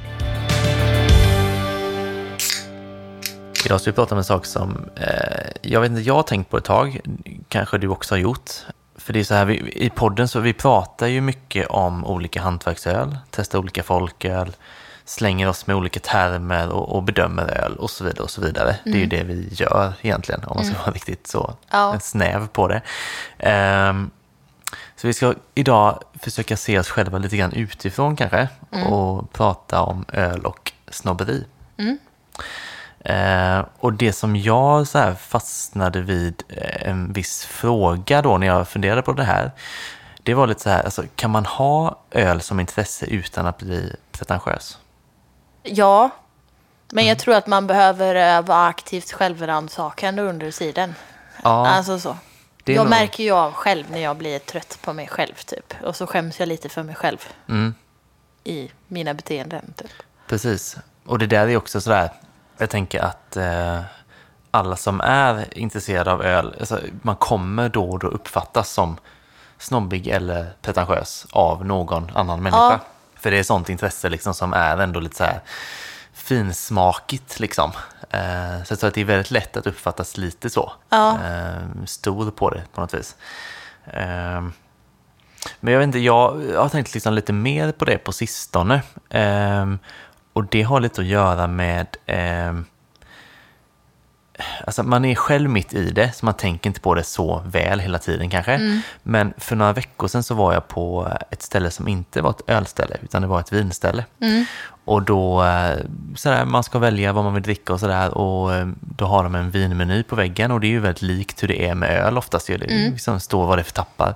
[SPEAKER 1] Idag ska vi prata om en sak som eh, jag vet inte, jag har tänkt på ett tag. Kanske du också har gjort. För det är så här, vi, i podden så vi pratar ju mycket om olika hantverksöl, testar olika folköl, slänger oss med olika termer och, och bedömer öl och så vidare och så vidare. Det är ju det vi gör egentligen, om man ska vara riktigt så
[SPEAKER 2] Ja.
[SPEAKER 1] snäv på det. Ehm, så vi ska idag försöka se oss själva lite grann utifrån kanske och prata om öl och snobberi. Eh, och det som jag så här fastnade vid eh, en viss fråga då när jag funderade på det här, det var lite så här, alltså, kan man ha öl som intresse utan att bli pretentiös?
[SPEAKER 2] Ja, men jag tror att man behöver eh, vara aktivt självrannsakande under tiden.
[SPEAKER 1] Ja,
[SPEAKER 2] Alltså så. Jag
[SPEAKER 1] nog-
[SPEAKER 2] märker ju av själv när jag blir trött på mig själv typ. Och så skäms jag lite för mig själv
[SPEAKER 1] mm,
[SPEAKER 2] i mina beteenden typ.
[SPEAKER 1] precis. Och det där är också sådär, jag tänker att eh, alla som är intresserade av öl, alltså, man kommer då och då uppfattas som snobbig eller pretentiös av någon annan människa.
[SPEAKER 2] Ja.
[SPEAKER 1] För det är sånt intresse liksom som är ändå lite så här finsmakigt liksom. Eh, så jag tror att det är väldigt lätt att uppfattas lite så.
[SPEAKER 2] Ja.
[SPEAKER 1] Eh, stor på det på något vis. Eh, men jag vet inte, jag, jag har tänkt liksom lite mer på det på sistone. Och det har lite att göra med Alltså man är själv mitt i det, så man tänker inte på det så väl hela tiden kanske. Men för några veckor sedan så var jag på ett ställe som inte var ett ölställe, utan det var ett vinställe. Och då, eh, sådär, man ska välja vad man vill dricka och sådär. Och eh, då har de en vinmeny på väggen och det är ju väldigt likt hur det är med öl oftast. Ju. Det liksom står vad det är för tappar.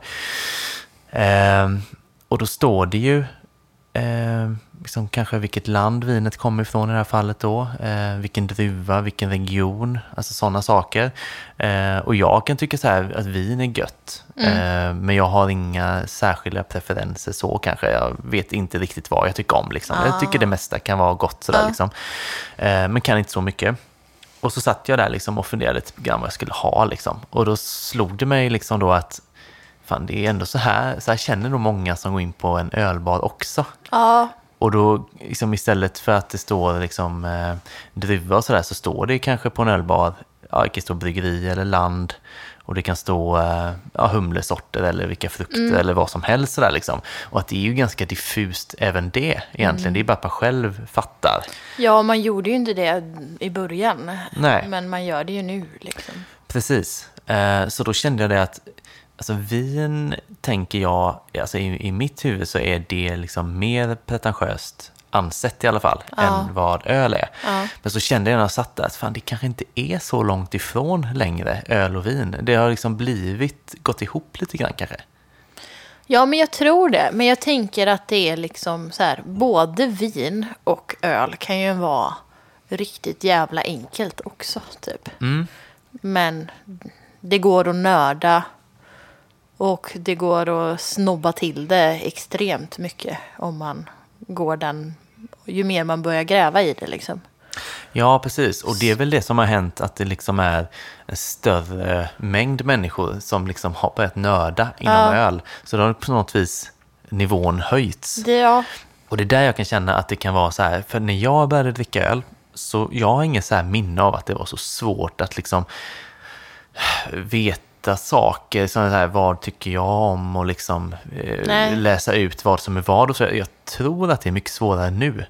[SPEAKER 1] Ehm, och då står det ju eh, liksom kanske vilket land vinet kommer ifrån i det här fallet då, eh, vilken druva, vilken region, alltså sådana saker. Eh, och jag kan tycka så här att vin är gött, eh, men jag har inga särskilda preferenser så kanske. Jag vet inte riktigt vad jag tycker om liksom. Jag tycker det mesta kan vara gott sådär liksom, eh, men kan inte så mycket. Och så satt jag där liksom och funderade lite grann vad jag skulle ha liksom. Och då slog det mig liksom då att fan, det är ändå så här, så här känner nog många som går in på en ölbar också.
[SPEAKER 2] Ja,
[SPEAKER 1] Och då liksom istället för att det står liksom eh, druva och sådär så står det kanske på en ölbar, ja, det kan stå bryggeri eller land och det kan stå eh, ja, humlesorter eller vilka frukter eller vad som helst sådär liksom. Och att det är ju ganska diffust även det egentligen, det är bara att man själv fattar.
[SPEAKER 2] ja, man gjorde ju inte det i början.
[SPEAKER 1] Nej.
[SPEAKER 2] Men man gör det ju nu liksom.
[SPEAKER 1] Precis. Eh, så då kände jag det att alltså vin, tänker jag, alltså i, i mitt huvud så är det liksom mer pretentiöst ansett i alla fall,
[SPEAKER 2] Ja.
[SPEAKER 1] än vad öl är.
[SPEAKER 2] Ja.
[SPEAKER 1] Men så kände jag när jag satt där att fan, det kanske inte är så långt ifrån längre, öl och vin. Det har liksom blivit, gått ihop lite grann kanske.
[SPEAKER 2] Ja, men jag tror det. Men jag tänker att det är liksom så här, både vin och öl kan ju vara riktigt jävla enkelt också, typ. Men det går att nörda och det går att snobba till det extremt mycket om man går den, ju mer man börjar gräva i det liksom.
[SPEAKER 1] Ja, precis. Och det är väl det som har hänt, att det liksom är en större mängd människor som liksom har börjat nörda inom
[SPEAKER 2] Ja.
[SPEAKER 1] öl. Så då har på något vis nivån höjts.
[SPEAKER 2] Det, ja,
[SPEAKER 1] Och det är där jag kan känna att det kan vara så här, för när jag började dricka öl, så jag har ingen så här minne av att det var så svårt att liksom veta saker, så här, vad tycker jag om och liksom eh, läsa ut vad som är vad. Och så. Jag tror att det är mycket svårare nu.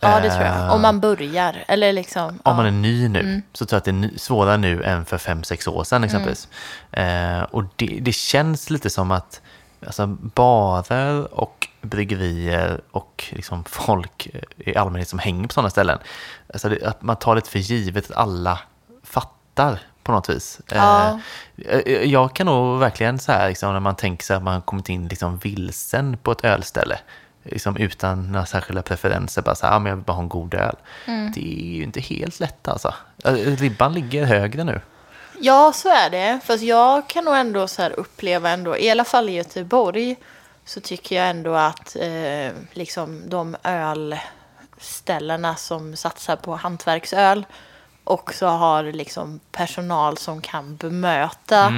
[SPEAKER 2] ja, det tror jag.
[SPEAKER 1] Eh,
[SPEAKER 2] Om man börjar, eller liksom.
[SPEAKER 1] Om man är
[SPEAKER 2] ja.
[SPEAKER 1] ny nu, så tror jag att det är svårare nu än för fem sex år sedan exempelvis. Eh, och det, det känns lite som att alltså, barer och bryggerier och liksom folk eh, i allmänhet som hänger på sådana ställen, alltså det, att man tar det för givet att alla fattar på något vis.
[SPEAKER 2] Ja.
[SPEAKER 1] Eh, eh, jag kan nog verkligen så här, liksom, när man tänker sig att man har kommit in liksom vilsen på ett ölställe, liksom utan några särskilda preferenser, bara så här, ah, men jag vill bara ha en god öl. Det är ju inte helt lätt alltså. Eh, Ribban ligger högre nu.
[SPEAKER 2] Ja, så är det. Fast jag kan nog ändå så här uppleva ändå, i alla fall i Göteborg, så tycker jag ändå att eh, liksom de ölställena som satsar på hantverksöl också har liksom personal som kan bemöta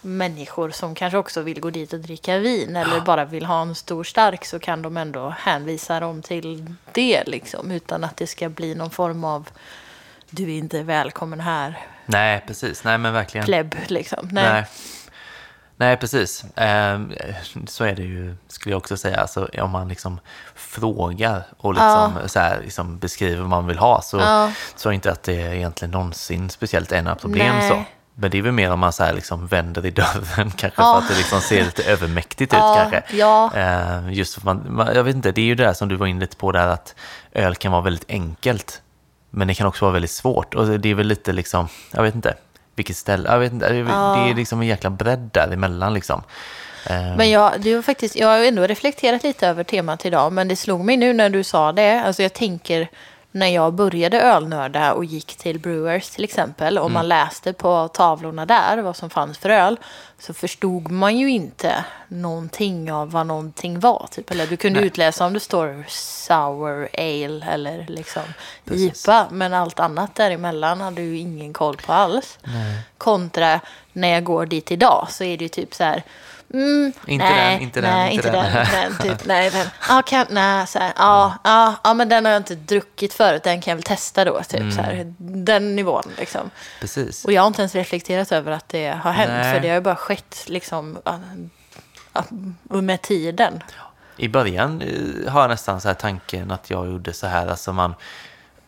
[SPEAKER 2] människor som kanske också vill gå dit och dricka vin eller bara vill ha en stor stark så kan de ändå hänvisa dem till det liksom utan att det ska bli någon form av du är inte välkommen här
[SPEAKER 1] Nej, precis. Nej, men verkligen.
[SPEAKER 2] plebb liksom. Nej.
[SPEAKER 1] Nej. Nej, precis. Ehm, så är det ju, skulle jag också säga. Alltså, om man liksom frågar och liksom, så här, liksom beskriver vad man vill ha så
[SPEAKER 2] Ja.
[SPEAKER 1] tror jag inte att det är egentligen någonsin speciellt är några problem.
[SPEAKER 2] Nej.
[SPEAKER 1] så. Men det är väl mer om man så här liksom vänder i dörren kanske
[SPEAKER 2] Ja.
[SPEAKER 1] för att det liksom ser lite övermäktigt ut
[SPEAKER 2] Ja,
[SPEAKER 1] kanske.
[SPEAKER 2] ja.
[SPEAKER 1] Eh, just för man, jag vet inte, det är ju det där som du var inne lite på där att öl kan vara väldigt enkelt. Men det kan också vara väldigt svårt. Och det är väl lite liksom, jag vet inte, vilket ställe, jag vet inte. Det är liksom en jäkla bredd däremellan liksom. Eh,
[SPEAKER 2] Men jag, det var faktiskt, jag har ändå reflekterat lite över temat idag, men det slog mig nu när du sa det. Alltså jag tänker när jag började ölnörda och gick till Brewers till exempel och man läste på tavlorna där vad som fanns för öl så förstod man ju inte någonting av vad någonting var. Typ. Eller du kunde
[SPEAKER 1] Nej.
[SPEAKER 2] utläsa om det står sour ale eller liksom
[SPEAKER 1] Precis.
[SPEAKER 2] IPA men allt annat däremellan hade du ingen koll på alls. Kontra när jag går dit idag så är det ju typ så här Mm,
[SPEAKER 1] Inte
[SPEAKER 2] nej,
[SPEAKER 1] den, inte den,
[SPEAKER 2] nej,
[SPEAKER 1] inte den.
[SPEAKER 2] den. den, typ, nej, den. Ja, kan, nej, så här, ja, ja, ja, men den har jag inte druckit förut, den kan jag väl testa då, typ
[SPEAKER 1] Mm.
[SPEAKER 2] så här, den nivån liksom.
[SPEAKER 1] Precis.
[SPEAKER 2] Och jag har inte ens reflekterat över att det har hänt,
[SPEAKER 1] Nej.
[SPEAKER 2] för det har ju bara skett liksom med tiden.
[SPEAKER 1] I början eh, har jag nästan så här tanken att jag gjorde så här, alltså man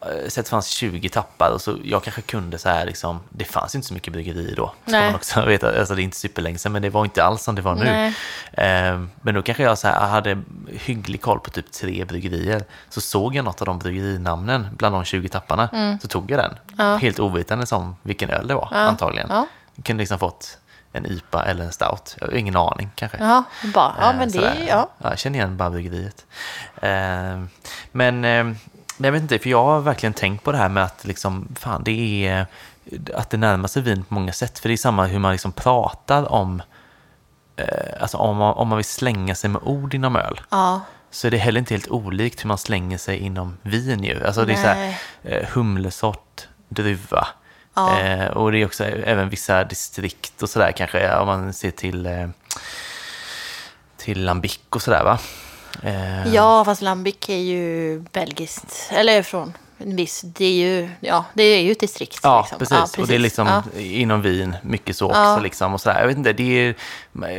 [SPEAKER 1] eh, så att det fanns 20 tappar och så jag kanske kunde så här liksom, det fanns inte så mycket bryggeri då. Ska
[SPEAKER 2] Nej.
[SPEAKER 1] man också veta, alltså det är inte superlänge sedan men det var inte alls som det var nu. Eh, men då kanske jag så här, hade hygglig koll på typ tre bryggerier. Så såg jag något av de bryggerinamnen bland de 20 tapparna, så tog jag den.
[SPEAKER 2] Mm. Ja.
[SPEAKER 1] Helt ovetande om vilken öl det var
[SPEAKER 2] Ja.
[SPEAKER 1] antagligen.
[SPEAKER 2] Ja.
[SPEAKER 1] Kunde liksom fått en IPA eller en stout, jag har ingen aning kanske.
[SPEAKER 2] Ja, bara, ja
[SPEAKER 1] Eh,
[SPEAKER 2] men det,
[SPEAKER 1] sådär.
[SPEAKER 2] ja.
[SPEAKER 1] Jag känner igen bara bryggeriet. Eh, men jag vet inte, för jag har verkligen tänkt på det här med att liksom, fan, det är att det närmar sig vin på många sätt. För det är samma hur man liksom pratar om, eh, alltså om man, om man vill slänga sig med ord inom öl.
[SPEAKER 2] Ja,
[SPEAKER 1] Så är det heller inte helt olikt hur man slänger sig inom vin ju. Alltså det är så här,
[SPEAKER 2] Nej.
[SPEAKER 1] eh, humlesort, druva.
[SPEAKER 2] Ja.
[SPEAKER 1] Eh, och det är också även vissa distrikt och sådär kanske, om man ser till, eh, till Lambic och sådär va. Eh,
[SPEAKER 2] ja, fast Lambic är ju belgiskt, eller från en viss, det är ju, ja, det är ju ett distrikt.
[SPEAKER 1] Ja,
[SPEAKER 2] liksom.
[SPEAKER 1] precis. Och det är liksom
[SPEAKER 2] Ja.
[SPEAKER 1] inom vin, mycket så också.
[SPEAKER 2] Ja.
[SPEAKER 1] Liksom, och sådär. Jag vet inte, det, är,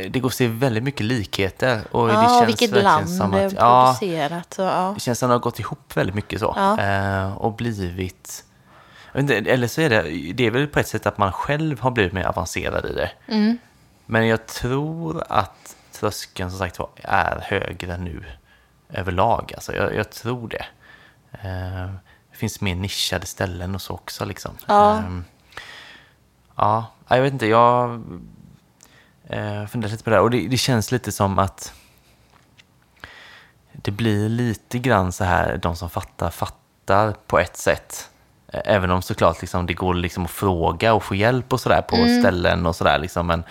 [SPEAKER 1] det går att se väldigt mycket likheter. Och det
[SPEAKER 2] Ja,
[SPEAKER 1] känns
[SPEAKER 2] vilket land
[SPEAKER 1] som
[SPEAKER 2] det är
[SPEAKER 1] att, ja,
[SPEAKER 2] producerat. Och, ja.
[SPEAKER 1] Det känns som att det har gått ihop väldigt mycket så.
[SPEAKER 2] Ja.
[SPEAKER 1] Eh, och blivit... inte, Eller så är det, det är väl på ett sätt att man själv har blivit mer avancerad i det.
[SPEAKER 2] Mm.
[SPEAKER 1] Men jag tror att tröskeln som sagt var är högre nu överlag. Alltså jag, jag tror det. Eh, det finns mer nischade ställen och så också liksom.
[SPEAKER 2] Ja.
[SPEAKER 1] Eh, ja, jag vet inte, jag eh, funderar lite på det här. Och det, det känns lite som att det blir lite grann så här, de som fattar, fattar på ett sätt. Eh, Även om såklart liksom, det går liksom att fråga och få hjälp och sådär på ställen och sådär. Liksom, men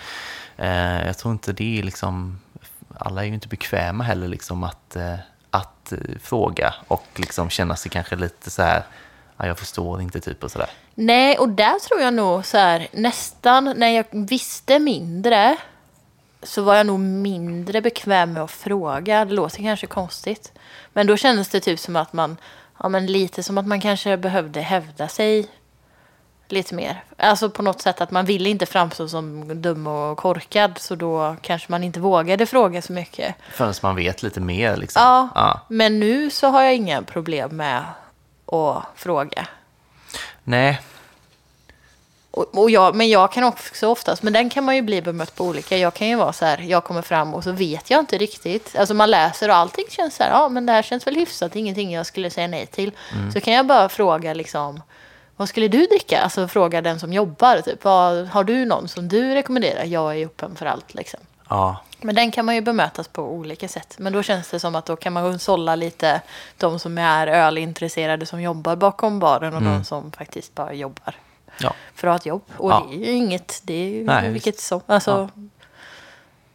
[SPEAKER 1] eh, jag tror inte det är liksom, alla är ju inte bekväma heller liksom att, eh, att eh, fråga och liksom känna sig kanske lite så här, ja, jag förstår inte typ och sådär.
[SPEAKER 2] Nej, och där tror jag nog så här, nästan när jag visste mindre så var jag nog mindre bekväm med att fråga. Det låter kanske konstigt. Men då kändes det typ som att man, ja men lite som att man kanske behövde hävda sig lite mer. Alltså på något sätt att man ville inte framstå som dum och korkad så då kanske man inte vågade fråga så mycket.
[SPEAKER 1] Förrän man vet lite mer liksom.
[SPEAKER 2] Ja,
[SPEAKER 1] ja.
[SPEAKER 2] men nu så har jag inga problem med att fråga.
[SPEAKER 1] Nej,
[SPEAKER 2] Och, och jag, men jag kan också oftast, men den kan man ju bli bemött på olika. Jag kan ju vara så här, jag kommer fram och så vet jag inte riktigt. Alltså man läser och allting känns så här, ja men det här känns väl hyfsat, ingenting jag skulle säga nej till. Så kan jag bara fråga liksom, vad skulle du dricka? Alltså fråga den som jobbar, typ, vad, har du någon som du rekommenderar? Jag är öppen för allt liksom.
[SPEAKER 1] ja.
[SPEAKER 2] Men den kan man ju bemötas på olika sätt. Men då känns det som att då kan man sålla lite de som är ölintresserade som jobbar bakom baren och de som faktiskt bara jobbar
[SPEAKER 1] ja.
[SPEAKER 2] för att ha ett jobb. Och
[SPEAKER 1] Ja.
[SPEAKER 2] det är ju inget, det är ju
[SPEAKER 1] Nej,
[SPEAKER 2] vilket som. Alltså,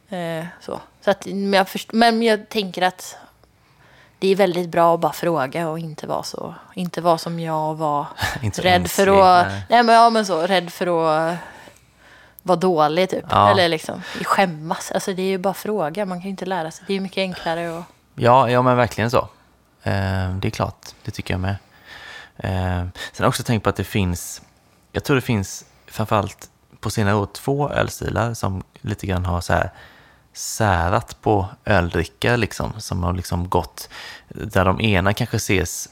[SPEAKER 2] eh, så. så att, men, jag först, men jag tänker att det är väldigt bra att bara fråga och inte vara så, inte vara som jag var. Rädd för att,
[SPEAKER 1] nej.
[SPEAKER 2] nej. men ja men så, rädd för att vara dålig typ.
[SPEAKER 1] Ja.
[SPEAKER 2] Eller liksom skämmas. Alltså det är ju bara fråga, man kan ju inte lära sig. Det är ju mycket enklare och
[SPEAKER 1] Ja, ja men verkligen så. Eh, det är klart, det tycker jag med. Eh, sen har jag också tänkt på att det finns, jag tror det finns framförallt på senare år två ölstilar som lite grann har så här särat på öldrickare liksom, som har liksom gått, där de ena kanske ses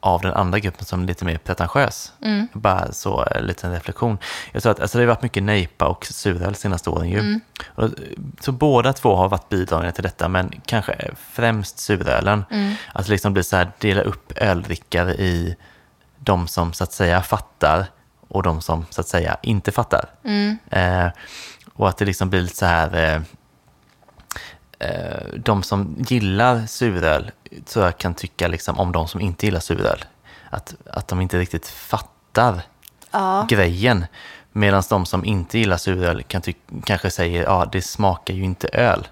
[SPEAKER 1] av den andra gruppen som lite mer pretentiös. Bara så en liten reflektion. Jag tror att alltså, det har varit mycket nejpa och suröl senaste åren ju. Och, så båda två har varit bidragande till detta, men kanske främst surölen. Att liksom bli så här, dela upp öldrickare i de som så att säga fattar och de som så att säga inte fattar. Eh, och att det liksom blir lite så här, eh, de som gillar suröl så jag kan tycka liksom om de som inte gillar suröl. Att, att de inte riktigt fattar
[SPEAKER 2] Ja.
[SPEAKER 1] grejen. Medan de som inte gillar suröl kan kanske säger ja det smakar ju inte öl.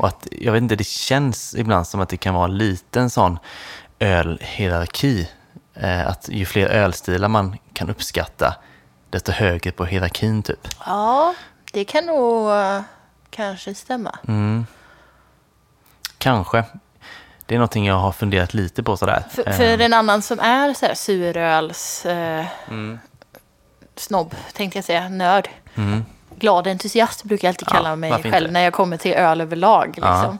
[SPEAKER 1] Och att, jag vet inte, det känns ibland som att det kan vara en liten sån ölhierarki. Eh, att ju fler ölstilar man kan uppskatta, desto högre på hierarkin typ.
[SPEAKER 2] ja, det kan nog eh, kanske stämma.
[SPEAKER 1] Mm. Kanske. Det är någonting jag har funderat lite på sådär.
[SPEAKER 2] För, för en annan som är så här suröls eh,
[SPEAKER 1] Mm.
[SPEAKER 2] snobb, tänkte jag säga, nörd. Glad entusiast brukar jag alltid
[SPEAKER 1] Ja,
[SPEAKER 2] kalla mig
[SPEAKER 1] varför
[SPEAKER 2] själv
[SPEAKER 1] inte?
[SPEAKER 2] när jag kommer till öl överlag.
[SPEAKER 1] Ja.
[SPEAKER 2] Liksom.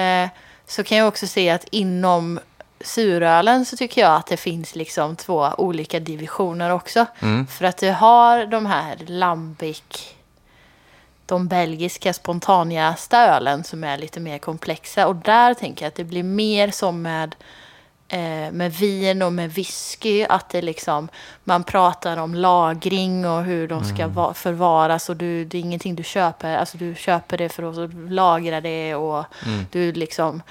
[SPEAKER 2] Eh, så kan jag också se att inom surölen så tycker jag att det finns liksom två olika divisioner också.
[SPEAKER 1] Mm.
[SPEAKER 2] För att du har de här lambic, de belgiska spontanjästa ölen som är lite mer komplexa. Och där tänker jag att det blir mer som med, eh, med vin och med whisky. Att det liksom, man pratar om lagring och hur de ska va- förvaras. Och du, det är ingenting du köper. Alltså du köper det för att lagra det. Och du liksom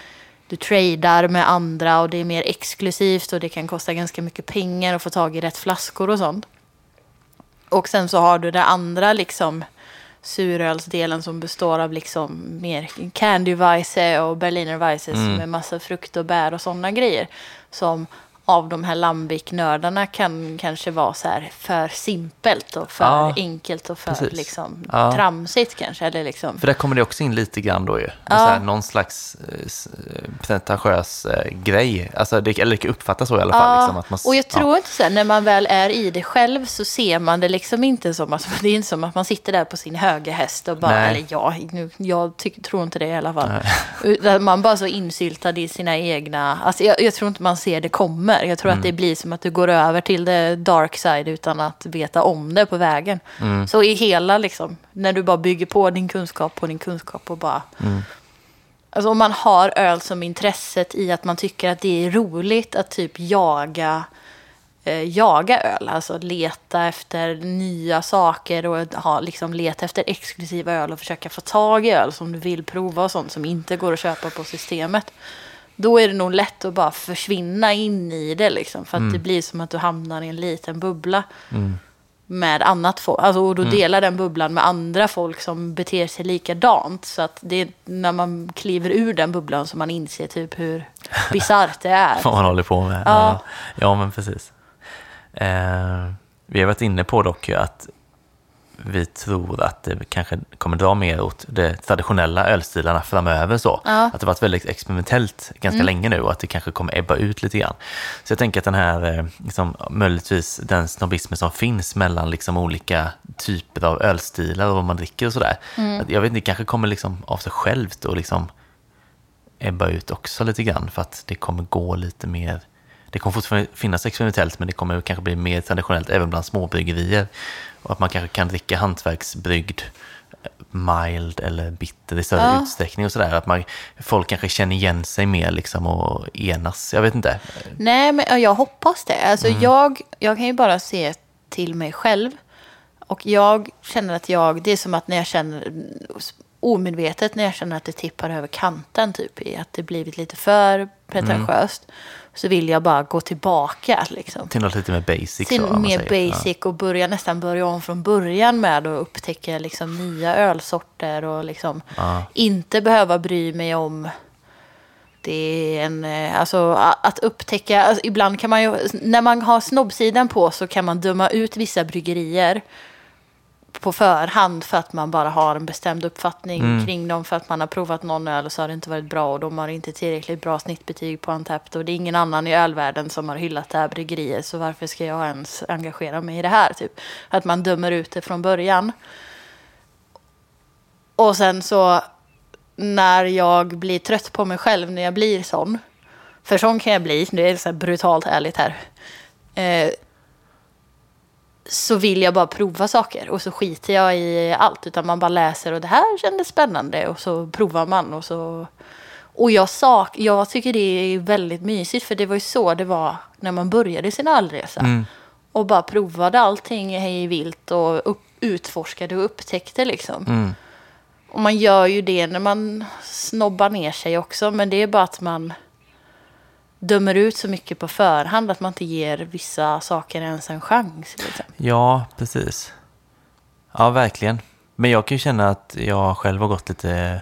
[SPEAKER 2] du tradar med andra och det är mer exklusivt och det kan kosta ganska mycket pengar att få tag i rätt flaskor och sånt. Och sen så har du det andra liksom surölsdelen som består av liksom mer Candyweisse och Berliner Weisses med massa frukt och bär och sådana grejer. Som av de här Lambic-nördarna kan kanske vara så här för simpelt och för
[SPEAKER 1] Ja,
[SPEAKER 2] enkelt och för
[SPEAKER 1] precis.
[SPEAKER 2] liksom
[SPEAKER 1] Ja.
[SPEAKER 2] tramsigt kanske. Eller liksom.
[SPEAKER 1] För där kommer det också in lite grann då ju.
[SPEAKER 2] Ja.
[SPEAKER 1] så här, någon slags eh, eh, pretentiös eh, grej. Alltså, det, eller det uppfattas så i alla fall. Liksom, att man,
[SPEAKER 2] och jag
[SPEAKER 1] ja.
[SPEAKER 2] tror inte så här, när man väl är i det själv så ser man det liksom inte som att, det är inte som att man sitter där på sin höga häst och bara,
[SPEAKER 1] Nej.
[SPEAKER 2] eller ja, nu, jag tycker, tror inte det i alla fall. Utan man bara så insyltad i sina egna, alltså jag, jag tror inte man ser det kommer. Jag tror att det blir som att du går över till the dark side utan att veta om det på vägen. Så i hela liksom, när du bara bygger på din kunskap på din kunskap och bara Alltså om man har öl som intresset i att man tycker att det är roligt att typ jaga, eh, jaga öl. Alltså leta efter nya saker och ha, liksom leta efter exklusiva öl och försöka få tag i öl som du vill prova och sånt som inte går att köpa på systemet. Då är det nog lätt att bara försvinna in i det liksom. För att det blir som att du hamnar i en liten bubbla med annat folk. Alltså, och då delar den bubblan med andra folk som beter sig likadant. Så att det är när man kliver ur den bubblan som man inser typ hur bisarrt det är.
[SPEAKER 1] Vad man håller på med.
[SPEAKER 2] Ja.
[SPEAKER 1] Ja, ja men precis. Eh, vi har varit inne på dock ju att vi tror att det kanske kommer dra mer åt de traditionella ölstilarna framöver. Så.
[SPEAKER 2] Ja.
[SPEAKER 1] Att det varit väldigt experimentellt ganska länge nu och att det kanske kommer ebba ut lite grann. Så jag tänker att den här, eh, liksom, möjligtvis den snobbismen som finns mellan liksom, olika typer av ölstilar och vad man dricker och sådär. Att Jag vet inte, det kanske kommer liksom av sig självt och liksom ebba ut också lite grann för att det kommer gå lite mer det kommer fortfarande finnas experimentellt men det kommer kanske bli mer traditionellt även bland småbryggerier. Att man kanske kan dricka hantverksbryggd mild eller bitter i större
[SPEAKER 2] Ja.
[SPEAKER 1] utsträckning och sådär. Att man, folk kanske känner igen sig mer liksom och enas. Jag vet inte.
[SPEAKER 2] Nej, men ja, jag hoppas det. Alltså,
[SPEAKER 1] Mm.
[SPEAKER 2] jag, jag kan ju bara se till mig själv. Och jag känner att jag, det är som att när jag känner omedvetet när jag känner att det tippar över kanten typ i att det blivit lite för pretentiöst. Så vill jag bara gå tillbaka liksom.
[SPEAKER 1] Till något lite mer basic.
[SPEAKER 2] Till
[SPEAKER 1] så,
[SPEAKER 2] mer basic och börja nästan börja om från början med att upptäcka liksom nya ölsorter och liksom
[SPEAKER 1] Ja.
[SPEAKER 2] inte behöva bry mig om det är en, eh, alltså att upptäcka, alltså, ibland kan man ju, när man har snobbsidan på så kan man döma ut vissa bryggerier på förhand för att man bara har en bestämd uppfattning
[SPEAKER 1] Mm.
[SPEAKER 2] kring dem för att man har provat någon öl och så har det inte varit bra och de har inte tillräckligt bra snittbetyg på Antapped och det är ingen annan i ölvärlden som har hyllat det här bryggeriet så varför ska jag ens engagera mig i det här typ? Att man dömer ut det från början. Och sen så när jag blir trött på mig själv när jag blir sån. För sån kan jag bli, det är så här brutalt ärligt här. Eh, så vill jag bara prova saker och så skiter jag i allt. Utan man bara läser och det här kändes spännande och så provar man och så... Och jag, sak, jag tycker det är väldigt mysigt för det var ju så det var när man började sin ölresa.
[SPEAKER 1] Mm.
[SPEAKER 2] Och bara provade allting hej vilt och upp, utforskade och upptäckte liksom.
[SPEAKER 1] Mm.
[SPEAKER 2] Och man gör ju det när man snobbar ner sig också. Men det är bara att man dömer ut så mycket på förhand att man inte ger vissa saker ens en chans. Liksom.
[SPEAKER 1] Ja, precis. Ja, verkligen. Men jag kan ju känna att jag själv har gått lite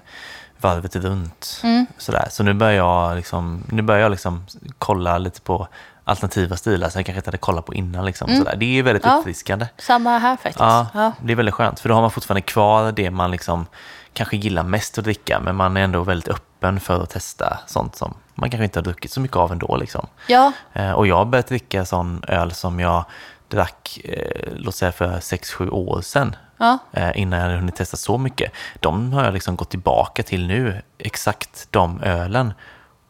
[SPEAKER 1] varvet runt.
[SPEAKER 2] Mm.
[SPEAKER 1] Sådär. Så nu börjar jag liksom, nu börjar jag liksom kolla lite på alternativa stilar som jag kanske inte hade kollat på innan. Liksom, sådär. Det är ju väldigt
[SPEAKER 2] Mm. Ja.
[SPEAKER 1] uppfriskande.
[SPEAKER 2] Samma här faktiskt.
[SPEAKER 1] Ja,
[SPEAKER 2] Ja.
[SPEAKER 1] det är väldigt skönt. För då har man fortfarande kvar det man liksom kanske gillar mest att dricka. Men man är ändå väldigt öppen för att testa sånt som man kanske inte har druckit så mycket av ändå. Liksom.
[SPEAKER 2] ja.
[SPEAKER 1] Eh, och jag har börjat dricka sån öl som jag drack, eh, låt säga för 6-7 år sedan.
[SPEAKER 2] Ja.
[SPEAKER 1] Eh, innan jag hade hunnit testa så mycket. De har jag liksom gått tillbaka till nu, exakt de ölen.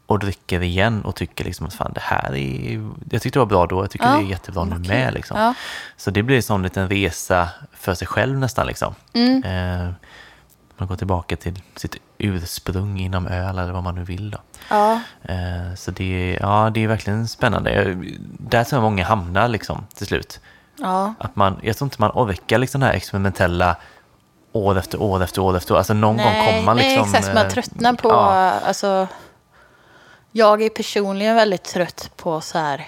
[SPEAKER 1] Och dricker igen och tycker liksom att fan det här är, jag tyckte det var bra då, jag tycker
[SPEAKER 2] Ja,
[SPEAKER 1] det är jättebra nu
[SPEAKER 2] vad
[SPEAKER 1] med. Liksom.
[SPEAKER 2] Ja.
[SPEAKER 1] Så det blir en sån liten resa för sig själv nästan. Liksom.
[SPEAKER 2] Mm.
[SPEAKER 1] Eh, man går tillbaka till sitt ursprung inom öl eller vad man nu vill. Då.
[SPEAKER 2] Ja.
[SPEAKER 1] Eh, så det, är- ja, det är verkligen spännande. Där tror jag många hamnar liksom, till slut.
[SPEAKER 2] ja.
[SPEAKER 1] Att man, jag tror inte man orkar liksom det här experimentella år efter år efter år efter år. Alltså någon gång kommer man liksom...
[SPEAKER 2] nej, exakt. Man
[SPEAKER 1] eh,
[SPEAKER 2] tröttnar på...
[SPEAKER 1] Ja,
[SPEAKER 2] Alltså, jag är personligen väldigt trött på så här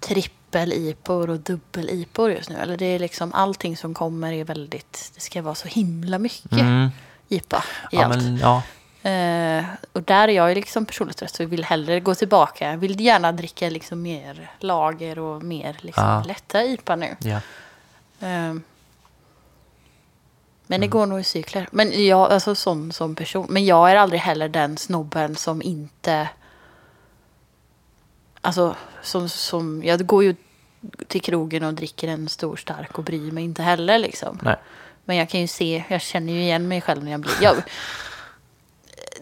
[SPEAKER 2] trippel-IPor och dubbel-IPor just nu. Eller det är liksom allting som kommer är väldigt... Det ska vara så himla mycket
[SPEAKER 1] mm,
[SPEAKER 2] IPA i
[SPEAKER 1] ja,
[SPEAKER 2] allt.
[SPEAKER 1] men, ja,
[SPEAKER 2] Eh, och där är jag liksom personligt trött så jag vill hellre gå tillbaka. Jag vill gärna dricka liksom mer lager och mer liksom
[SPEAKER 1] Ja.
[SPEAKER 2] lätta IPA nu.
[SPEAKER 1] ja.
[SPEAKER 2] Eh, men det går nog i cykler. Men jag, alltså sån som person. Men jag är aldrig heller den snobben som inte... Alltså, som, som, jag går ju till krogen och dricker en stor stark och bryr mig inte heller liksom.
[SPEAKER 1] Nej.
[SPEAKER 2] Men jag kan ju se, jag känner ju igen mig själv när jag blir... Jag,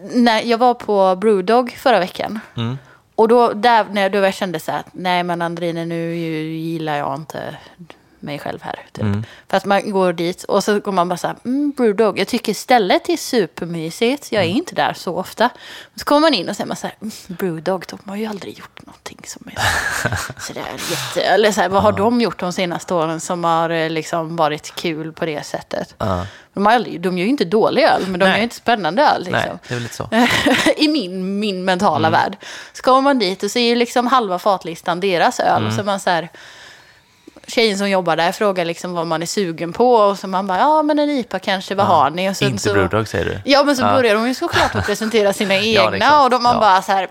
[SPEAKER 2] när jag var på Brewdog förra veckan.
[SPEAKER 1] Mm.
[SPEAKER 2] Och då, där, när, då jag kände så här, att, nej men Andrine nu gillar jag inte mig själv här. Typ.
[SPEAKER 1] Mm.
[SPEAKER 2] För att man går dit och så går man bara så här, mm, Brewdog, jag tycker stället är supermysigt. Jag är
[SPEAKER 1] Mm.
[SPEAKER 2] inte där så ofta. Så kommer man in och säger man så här, mm, Brewdog, de har ju aldrig gjort någonting som är så där jätte... Eller så här, vad har de gjort de senaste åren som har eh, liksom varit kul på det sättet?
[SPEAKER 1] Ja.
[SPEAKER 2] De, har aldrig, de gör ju inte dålig öl, men de
[SPEAKER 1] Nej.
[SPEAKER 2] gör ju inte spännande öl. Liksom.
[SPEAKER 1] Nej, det är väl lite så.
[SPEAKER 2] I min, min mentala värld. Så kommer man dit och så är ju liksom halva fatlistan deras öl. Och så man så här, tjejen som jobbar där frågar liksom vad man är sugen på. Och så man bara, ja men en IPA kanske, vad har ni? Och sen
[SPEAKER 1] Inte Brewdog säger du?
[SPEAKER 2] Ja, men så
[SPEAKER 1] Ja.
[SPEAKER 2] börjar de ju såklart att presentera sina
[SPEAKER 1] Ja,
[SPEAKER 2] egna.
[SPEAKER 1] klart.
[SPEAKER 2] och då man
[SPEAKER 1] Ja.
[SPEAKER 2] bara så här,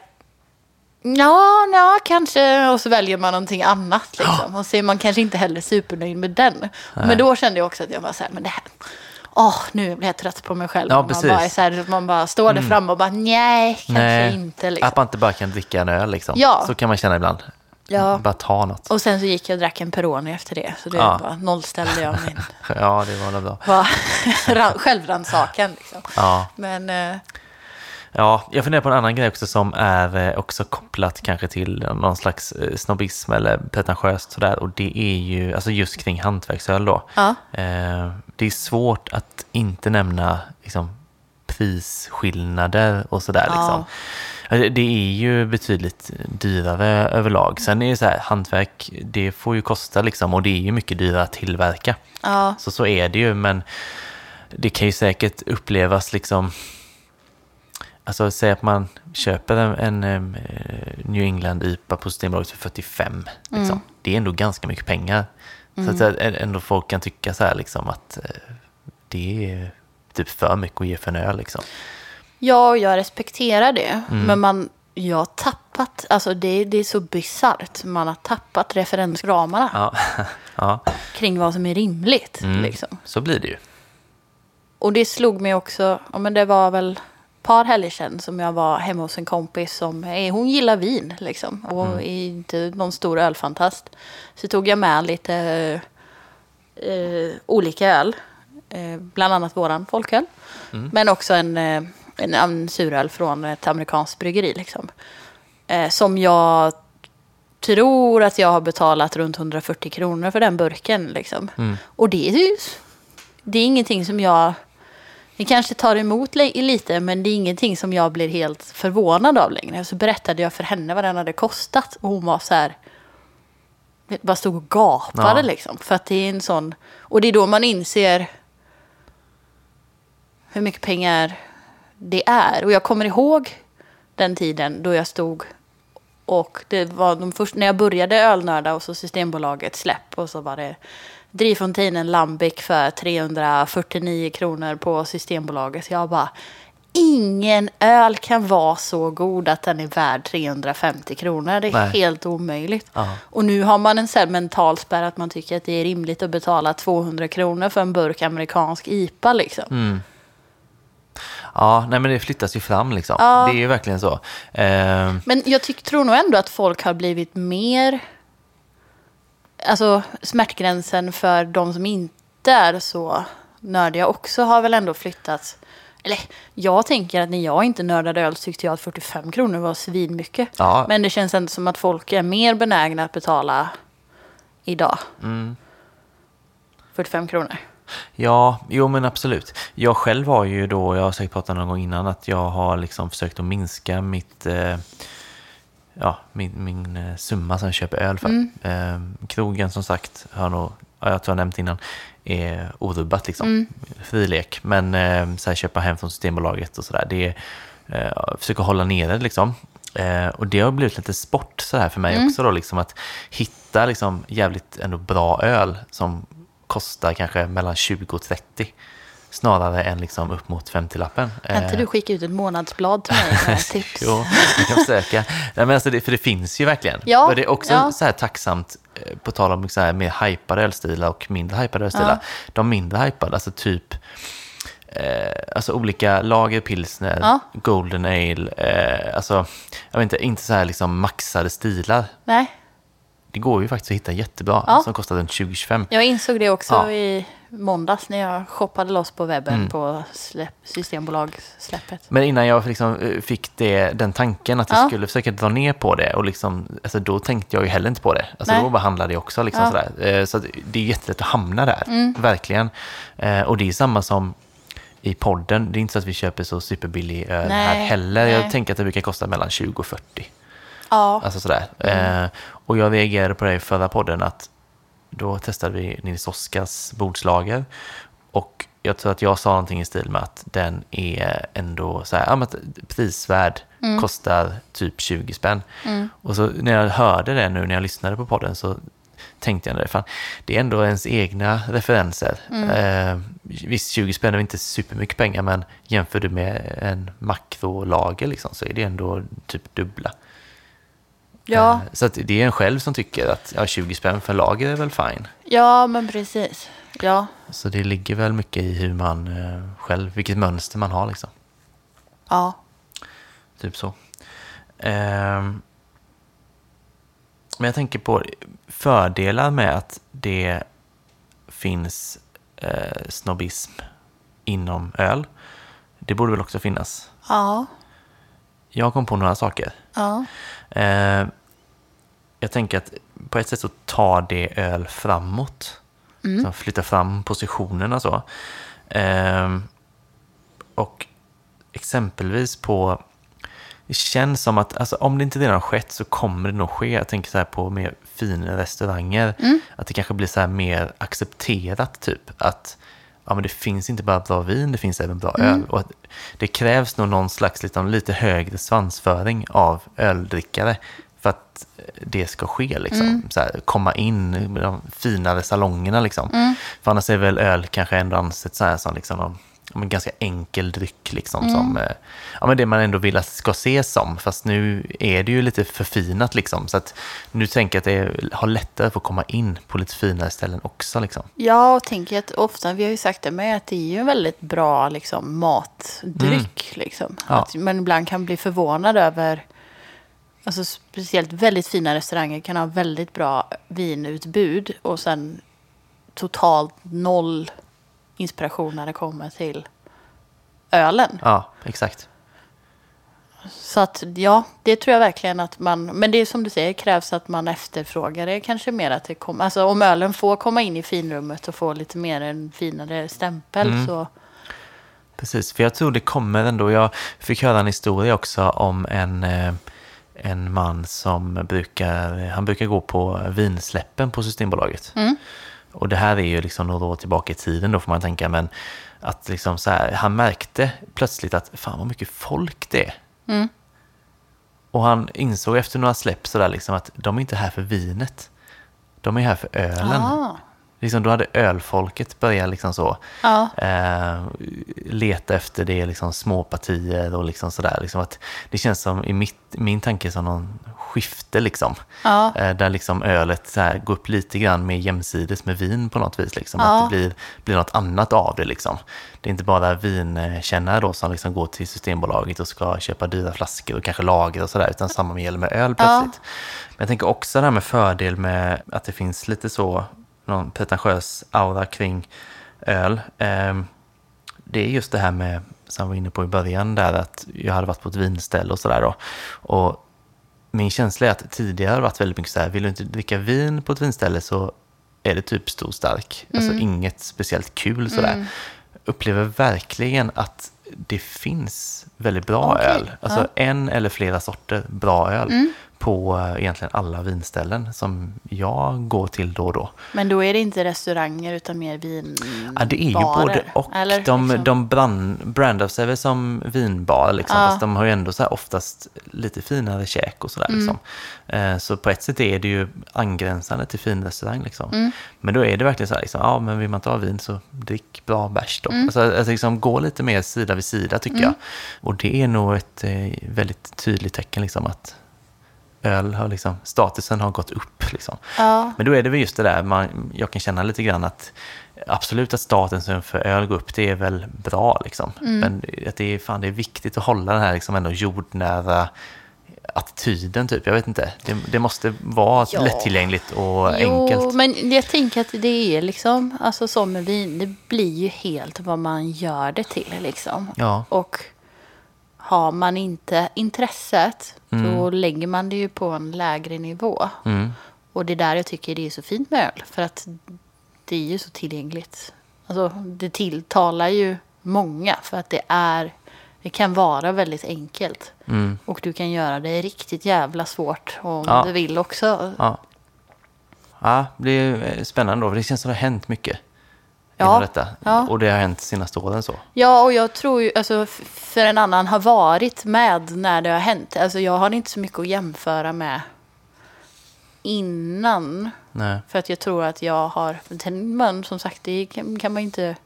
[SPEAKER 2] ja, ja, kanske. Och så väljer man någonting annat liksom. Och så är man kanske inte heller supernöjd med den. Men då kände jag också att jag var så här, men det här, åh, nu blir jag trött på mig själv.
[SPEAKER 1] Ja,
[SPEAKER 2] man,
[SPEAKER 1] precis. Mm.
[SPEAKER 2] bara så här, man bara står där framme och bara, nej, kanske
[SPEAKER 1] Nej,
[SPEAKER 2] inte. Liksom.
[SPEAKER 1] Att man inte bara kan dricka en öl liksom.
[SPEAKER 2] Ja.
[SPEAKER 1] Så kan man känna ibland.
[SPEAKER 2] Ja.
[SPEAKER 1] Bara ta något.
[SPEAKER 2] Och sen så gick jag och drack en Peroni efter det. Så det
[SPEAKER 1] Ja.
[SPEAKER 2] bara nollställde jag min
[SPEAKER 1] Ja, det var bra.
[SPEAKER 2] självrannsakan. Liksom.
[SPEAKER 1] Ja.
[SPEAKER 2] Men eh,
[SPEAKER 1] Ja, jag funderar på en annan grej också som är eh, också kopplat kanske till någon slags eh, snobbism eller pretentiöst sådär. Och det är ju, alltså just kring hantverksöl då.
[SPEAKER 2] ja,
[SPEAKER 1] Eh, det är svårt att inte nämna liksom, prisskillnader och sådär.
[SPEAKER 2] Ja.
[SPEAKER 1] Liksom. Alltså, Det är ju betydligt dyrare överlag. Sen är det så här, hantverk, det får ju kosta liksom och det är ju mycket dyrare att tillverka.
[SPEAKER 2] ja,
[SPEAKER 1] Så så är det ju, men det kan ju säkert upplevas liksom... Alltså säg att man köper en, en eh, New England IPA på Systembolaget för 45. Liksom.
[SPEAKER 2] Mm.
[SPEAKER 1] Det är ändå ganska mycket pengar. Så att så här, ändå folk kan tycka så här liksom att eh, det är typ för mycket att ge för en öl liksom.
[SPEAKER 2] Ja, jag respekterar det.
[SPEAKER 1] Mm.
[SPEAKER 2] Men man, jag har tappat, alltså det, det är så bisarrt. Man har tappat referensramarna
[SPEAKER 1] Ja, ja.
[SPEAKER 2] kring vad som är rimligt.
[SPEAKER 1] Mm.
[SPEAKER 2] Liksom.
[SPEAKER 1] så blir det ju.
[SPEAKER 2] Och det slog mig också, ja, men det var väl par helger sedan som jag var hemma hos en kompis som, hon gillar vin liksom. Och
[SPEAKER 1] Mm.
[SPEAKER 2] är inte någon stor ölfantast. Så tog jag med lite eh, olika öl. Eh, bland annat våran folköl.
[SPEAKER 1] Mm.
[SPEAKER 2] Men också en, eh, en, en suröl från ett amerikanskt bryggeri liksom. Eh, som jag tror att jag har betalat runt 140 kronor för den burken liksom.
[SPEAKER 1] Mm.
[SPEAKER 2] Och det är ju det är ingenting som jag Det kanske tar emot li- lite, men det är ingenting som jag blir helt förvånad av längre. Så berättade jag för henne vad den hade kostat och hon var så här, bara stod och gapade
[SPEAKER 1] Ja.
[SPEAKER 2] liksom. För att det är en sån, och det är då man inser hur mycket pengar det är. Och jag kommer ihåg den tiden då jag stod och det var de först, när jag började ölnörda och så Systembolaget släpp och så var det Drivfontänen Lambic för 349 kronor på Systembolaget. Jag bara, ingen öl kan vara så god att den är värd 350 kronor. Det är
[SPEAKER 1] Nej.
[SPEAKER 2] helt omöjligt.
[SPEAKER 1] Ja.
[SPEAKER 2] Och nu har man en sån mental spärr att man tycker att det är rimligt att betala 200 kronor för en burk amerikansk IPA liksom.
[SPEAKER 1] Mm. Ja, nej men det flyttas ju fram liksom.
[SPEAKER 2] Ja.
[SPEAKER 1] Det är ju verkligen så. Eh,
[SPEAKER 2] Men jag tyck, tror nog ändå att folk har blivit mer... Alltså smärtgränsen för de som inte är så nördiga också har väl ändå flyttats. Eller jag tänker att när jag inte nördade öl så tyckte jag att 45 kronor var svinmycket.
[SPEAKER 1] Ja.
[SPEAKER 2] Men det känns ändå som att folk är mer benägna att betala idag.
[SPEAKER 1] Mm.
[SPEAKER 2] 45 kronor.
[SPEAKER 1] Ja, jo men absolut. Jag själv har ju då, jag har säkert pratat någon gång innan, att jag har liksom försökt att minska mitt, eh, ja, min, min eh, summa som jag köper öl för. Eh, krogen som sagt, har nog, ja, jag tror jag nämnt innan, är orubbat liksom. Frilek. Men eh, så här, köpa hem från Systembolaget och sådär, det eh, försöka hålla nere det liksom. Eh, och det har blivit lite sport så här för mig också då, liksom att hitta liksom jävligt ändå bra öl som kostar kanske mellan 20 och 30 snarare än liksom upp mot 50-lappen.
[SPEAKER 2] Kan inte
[SPEAKER 1] Eh,
[SPEAKER 2] du skicka ut ett månadsblad till mig med tips?
[SPEAKER 1] Jo, jag kan försöka. Nej, men alltså det, för det finns ju verkligen.
[SPEAKER 2] Ja,
[SPEAKER 1] och det är också
[SPEAKER 2] ja.
[SPEAKER 1] så här tacksamt, eh, på tal om så här mer hypade ölstilar och mindre hypade ölstilar.
[SPEAKER 2] Ja.
[SPEAKER 1] De mindre hypade, alltså typ eh, alltså olika lager pilsner,
[SPEAKER 2] Ja.
[SPEAKER 1] golden ale, eh, alltså jag vet inte, inte så här liksom maxade stilar.
[SPEAKER 2] Nej,
[SPEAKER 1] Det går ju faktiskt att hitta jättebra
[SPEAKER 2] Ja.
[SPEAKER 1] som kostar runt 20-25.
[SPEAKER 2] jag insåg det också
[SPEAKER 1] Ja.
[SPEAKER 2] i måndags när jag shoppade loss på webben
[SPEAKER 1] Mm.
[SPEAKER 2] på släpp, Systembolagssläppet.
[SPEAKER 1] Men innan jag liksom eh, fick det, den tanken att jag
[SPEAKER 2] Ja.
[SPEAKER 1] skulle försöka dra ner på det, och liksom, alltså då tänkte jag ju heller inte på det. Alltså
[SPEAKER 2] Nej.
[SPEAKER 1] då bara handlade jag också. Liksom sådär. Eh, Så det är jättelätt att hamna där,
[SPEAKER 2] Mm.
[SPEAKER 1] verkligen. Eh, Och det är samma som i podden. Det är inte så att vi köper så superbillig öl här heller.
[SPEAKER 2] nej.
[SPEAKER 1] Jag tänker att det brukar kosta mellan 20 och 40.
[SPEAKER 2] Ja,
[SPEAKER 1] Alltså sådär. Eh, och jag reagerade på det i förra podden att då testade vi Nils Oskars bordslager. Och jag tror att jag sa någonting i stil med att den är ändå så här, ja, men prisvärd, kostar typ 20 spänn. Och så när jag hörde det nu när jag lyssnade på podden så tänkte jag fan, det är ändå ens egna referenser. Eh, visst, 20 spänn är inte supermycket pengar, men jämför du med en makrolager liksom, så är det ändå typ dubbla.
[SPEAKER 2] Ja,
[SPEAKER 1] Eh, Så det är en själv som tycker att ja, 20 spänn för lager är väl fine.
[SPEAKER 2] ja men precis. Ja,
[SPEAKER 1] Så det ligger väl mycket i hur man eh, själv, vilket mönster man har liksom.
[SPEAKER 2] ja.
[SPEAKER 1] Typ så. Ehm, men jag tänker på fördelar med att det finns eh, snobbism inom öl. Det borde väl också finnas.
[SPEAKER 2] Ja,
[SPEAKER 1] Jag kom på några saker.
[SPEAKER 2] Ja.
[SPEAKER 1] Eh, jag tänker att på ett sätt så tar det öl framåt. Så flyttar fram positionerna så. Eh, och exempelvis på... Det känns som att alltså, om det inte redan skett så kommer det nog ske. Jag tänker så här på mer fina restauranger. Att det kanske blir så här mer accepterat typ. Att ja, men det finns inte bara bra vin, det finns även bra öl. Och det krävs nog någon slags liksom, lite högre svansföring av öldrickare för att det ska ske. Liksom. Så här, komma in i de finare salongerna. Liksom. För annars är väl öl kanske ändå ansett så här som liksom, men ganska enkel dryck. Liksom, som, eh, ja, men det man ändå vill att det ska ses som. Fast nu är det ju lite förfinat. Liksom, så att nu tänker jag att det har lättare att få komma in på lite finare ställen också. Liksom.
[SPEAKER 2] Ja, och tänker att ofta, vi har ju sagt det med, att det är ju en väldigt bra liksom, matdryck. Liksom.
[SPEAKER 1] Mm. Ja.
[SPEAKER 2] Att man ibland kan bli förvånad över, alltså speciellt väldigt fina restauranger kan ha väldigt bra vinutbud och sen totalt noll inspiration när det kommer till ölen.
[SPEAKER 1] Ja, exakt.
[SPEAKER 2] Så att ja, det tror jag verkligen att man, men det är som du säger, krävs att man efterfrågar det kanske mer att det kommer, alltså om ölen får komma in i finrummet och få lite mer en finare stämpel
[SPEAKER 1] Mm.
[SPEAKER 2] så
[SPEAKER 1] Precis, för jag tror det kommer ändå. Jag fick höra en historia också om en, eh, en man som brukar, han brukar gå på vinsläppen på Systembolaget. Och det här är ju liksom några år tillbaka i tiden då får man tänka, men att liksom så här, han märkte plötsligt att fan vad mycket folk det är. Och han insåg efter några släpp sådär liksom att de är inte här för vinet. De är här för ölen.
[SPEAKER 2] Ah.
[SPEAKER 1] Liksom, då hade ölfolket börjat liksom så,
[SPEAKER 2] Ja.
[SPEAKER 1] eh, leta efter det, liksom små partier och liksom sådär. Liksom att det känns som i mitt, min tanke som någon skifte liksom.
[SPEAKER 2] Ja.
[SPEAKER 1] Eh, där liksom ölet så här, går upp lite grann mer jämsides med vin på något vis. Liksom.
[SPEAKER 2] Ja.
[SPEAKER 1] Att det blir, blir något annat av det liksom. Det är inte bara vinkännare då som liksom går till Systembolaget och ska köpa dyra flaskor och kanske lager och sådär, utan samma gäller med öl plötsligt. Men jag tänker också det här med fördel med att det finns lite så, någon pretentiös aura kring öl. Ehm, det är just det här med, som jag var inne på i början där, att jag hade varit på ett vinställe och sådär då. Och min känsla är att tidigare har varit väldigt mycket så här, vill du inte dricka vin på ett vinställe så är det typ stor stark. Alltså inget speciellt kul sådär. Upplever verkligen att det finns väldigt bra
[SPEAKER 2] Okej,
[SPEAKER 1] öl. Alltså
[SPEAKER 2] ja.
[SPEAKER 1] en eller flera sorter bra öl på eh, egentligen alla vinställen som jag går till då och då.
[SPEAKER 2] Men då är det inte restauranger utan mer vin.
[SPEAKER 1] Ja, det är ju både och.
[SPEAKER 2] eller
[SPEAKER 1] de
[SPEAKER 2] liksom-
[SPEAKER 1] de brand, brandar sig väl som vinbar, liksom,
[SPEAKER 2] Ja.
[SPEAKER 1] fast de har ju ändå så här oftast lite finare käk och sådär.
[SPEAKER 2] Mm.
[SPEAKER 1] Liksom. Så på ett sätt är det ju angränsande till finrestaurang. Liksom.
[SPEAKER 2] Mm.
[SPEAKER 1] Men då är det verkligen så här, liksom, ja men vill man inte ha vin så drick bra bärs då.
[SPEAKER 2] Mm.
[SPEAKER 1] Alltså, alltså liksom, gå lite mer sida vid sida tycker jag. Och det är nog ett eh, väldigt tydligt tecken liksom, att öl har liksom, statusen har gått upp. Liksom.
[SPEAKER 2] Ja.
[SPEAKER 1] Men då är det väl just det där, man, jag kan känna lite grann att absolut att statusen för öl går upp, det är väl bra liksom.
[SPEAKER 2] Mm.
[SPEAKER 1] Men att det är, fan, det är viktigt att hålla den här liksom ändå jordnära attityden typ. Jag vet inte, det, det måste vara
[SPEAKER 2] Ja.
[SPEAKER 1] lättillgängligt och
[SPEAKER 2] Jo,
[SPEAKER 1] enkelt.
[SPEAKER 2] men jag tänker att det är liksom, alltså som med vin, det blir ju helt vad man gör det till liksom.
[SPEAKER 1] Ja,
[SPEAKER 2] Och har man inte intresset,
[SPEAKER 1] Mm.
[SPEAKER 2] då lägger man det ju på en lägre nivå.
[SPEAKER 1] mm,
[SPEAKER 2] Och det är där jag tycker det är så fint med öl, för att det är ju så tillgängligt. Alltså, det tilltalar ju många, för att det är, det kan vara väldigt enkelt.
[SPEAKER 1] mm,
[SPEAKER 2] Och du kan göra det riktigt jävla svårt om
[SPEAKER 1] Ja.
[SPEAKER 2] du vill också.
[SPEAKER 1] ja. Ja, det är eh, spännande då, för det känns som det har hänt mycket.
[SPEAKER 2] Ja,
[SPEAKER 1] inom Detta.
[SPEAKER 2] ja.
[SPEAKER 1] Och det har hänt senaste åren så.
[SPEAKER 2] Ja, och jag tror ju, alltså, för en annan har varit med när det har hänt. Alltså, jag har inte så mycket att jämföra med innan.
[SPEAKER 1] Nej.
[SPEAKER 2] För att jag tror att jag har, men som sagt, det kan, kan man inte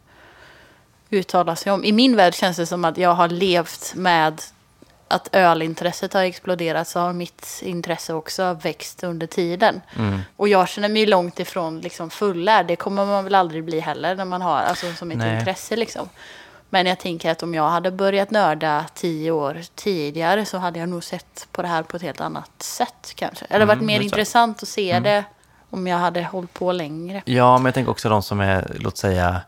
[SPEAKER 2] uttala sig om. I min värld känns det som att jag har levt med att ölintresset har exploderat så har mitt intresse också växt under tiden.
[SPEAKER 1] Mm.
[SPEAKER 2] Och jag känner mig långt ifrån liksom fullärd. Det kommer man väl aldrig bli heller när man har alltså, som ett
[SPEAKER 1] Nej.
[SPEAKER 2] intresse. Liksom. Men jag tänker att om jag hade börjat nörda tio år tidigare så hade jag nog sett på det här på ett helt annat sätt kanske. Eller varit
[SPEAKER 1] Mm,
[SPEAKER 2] mer
[SPEAKER 1] tror jag.
[SPEAKER 2] intressant att se det om jag hade hållit på längre.
[SPEAKER 1] Ja, men jag tänker också de som är, låt säga,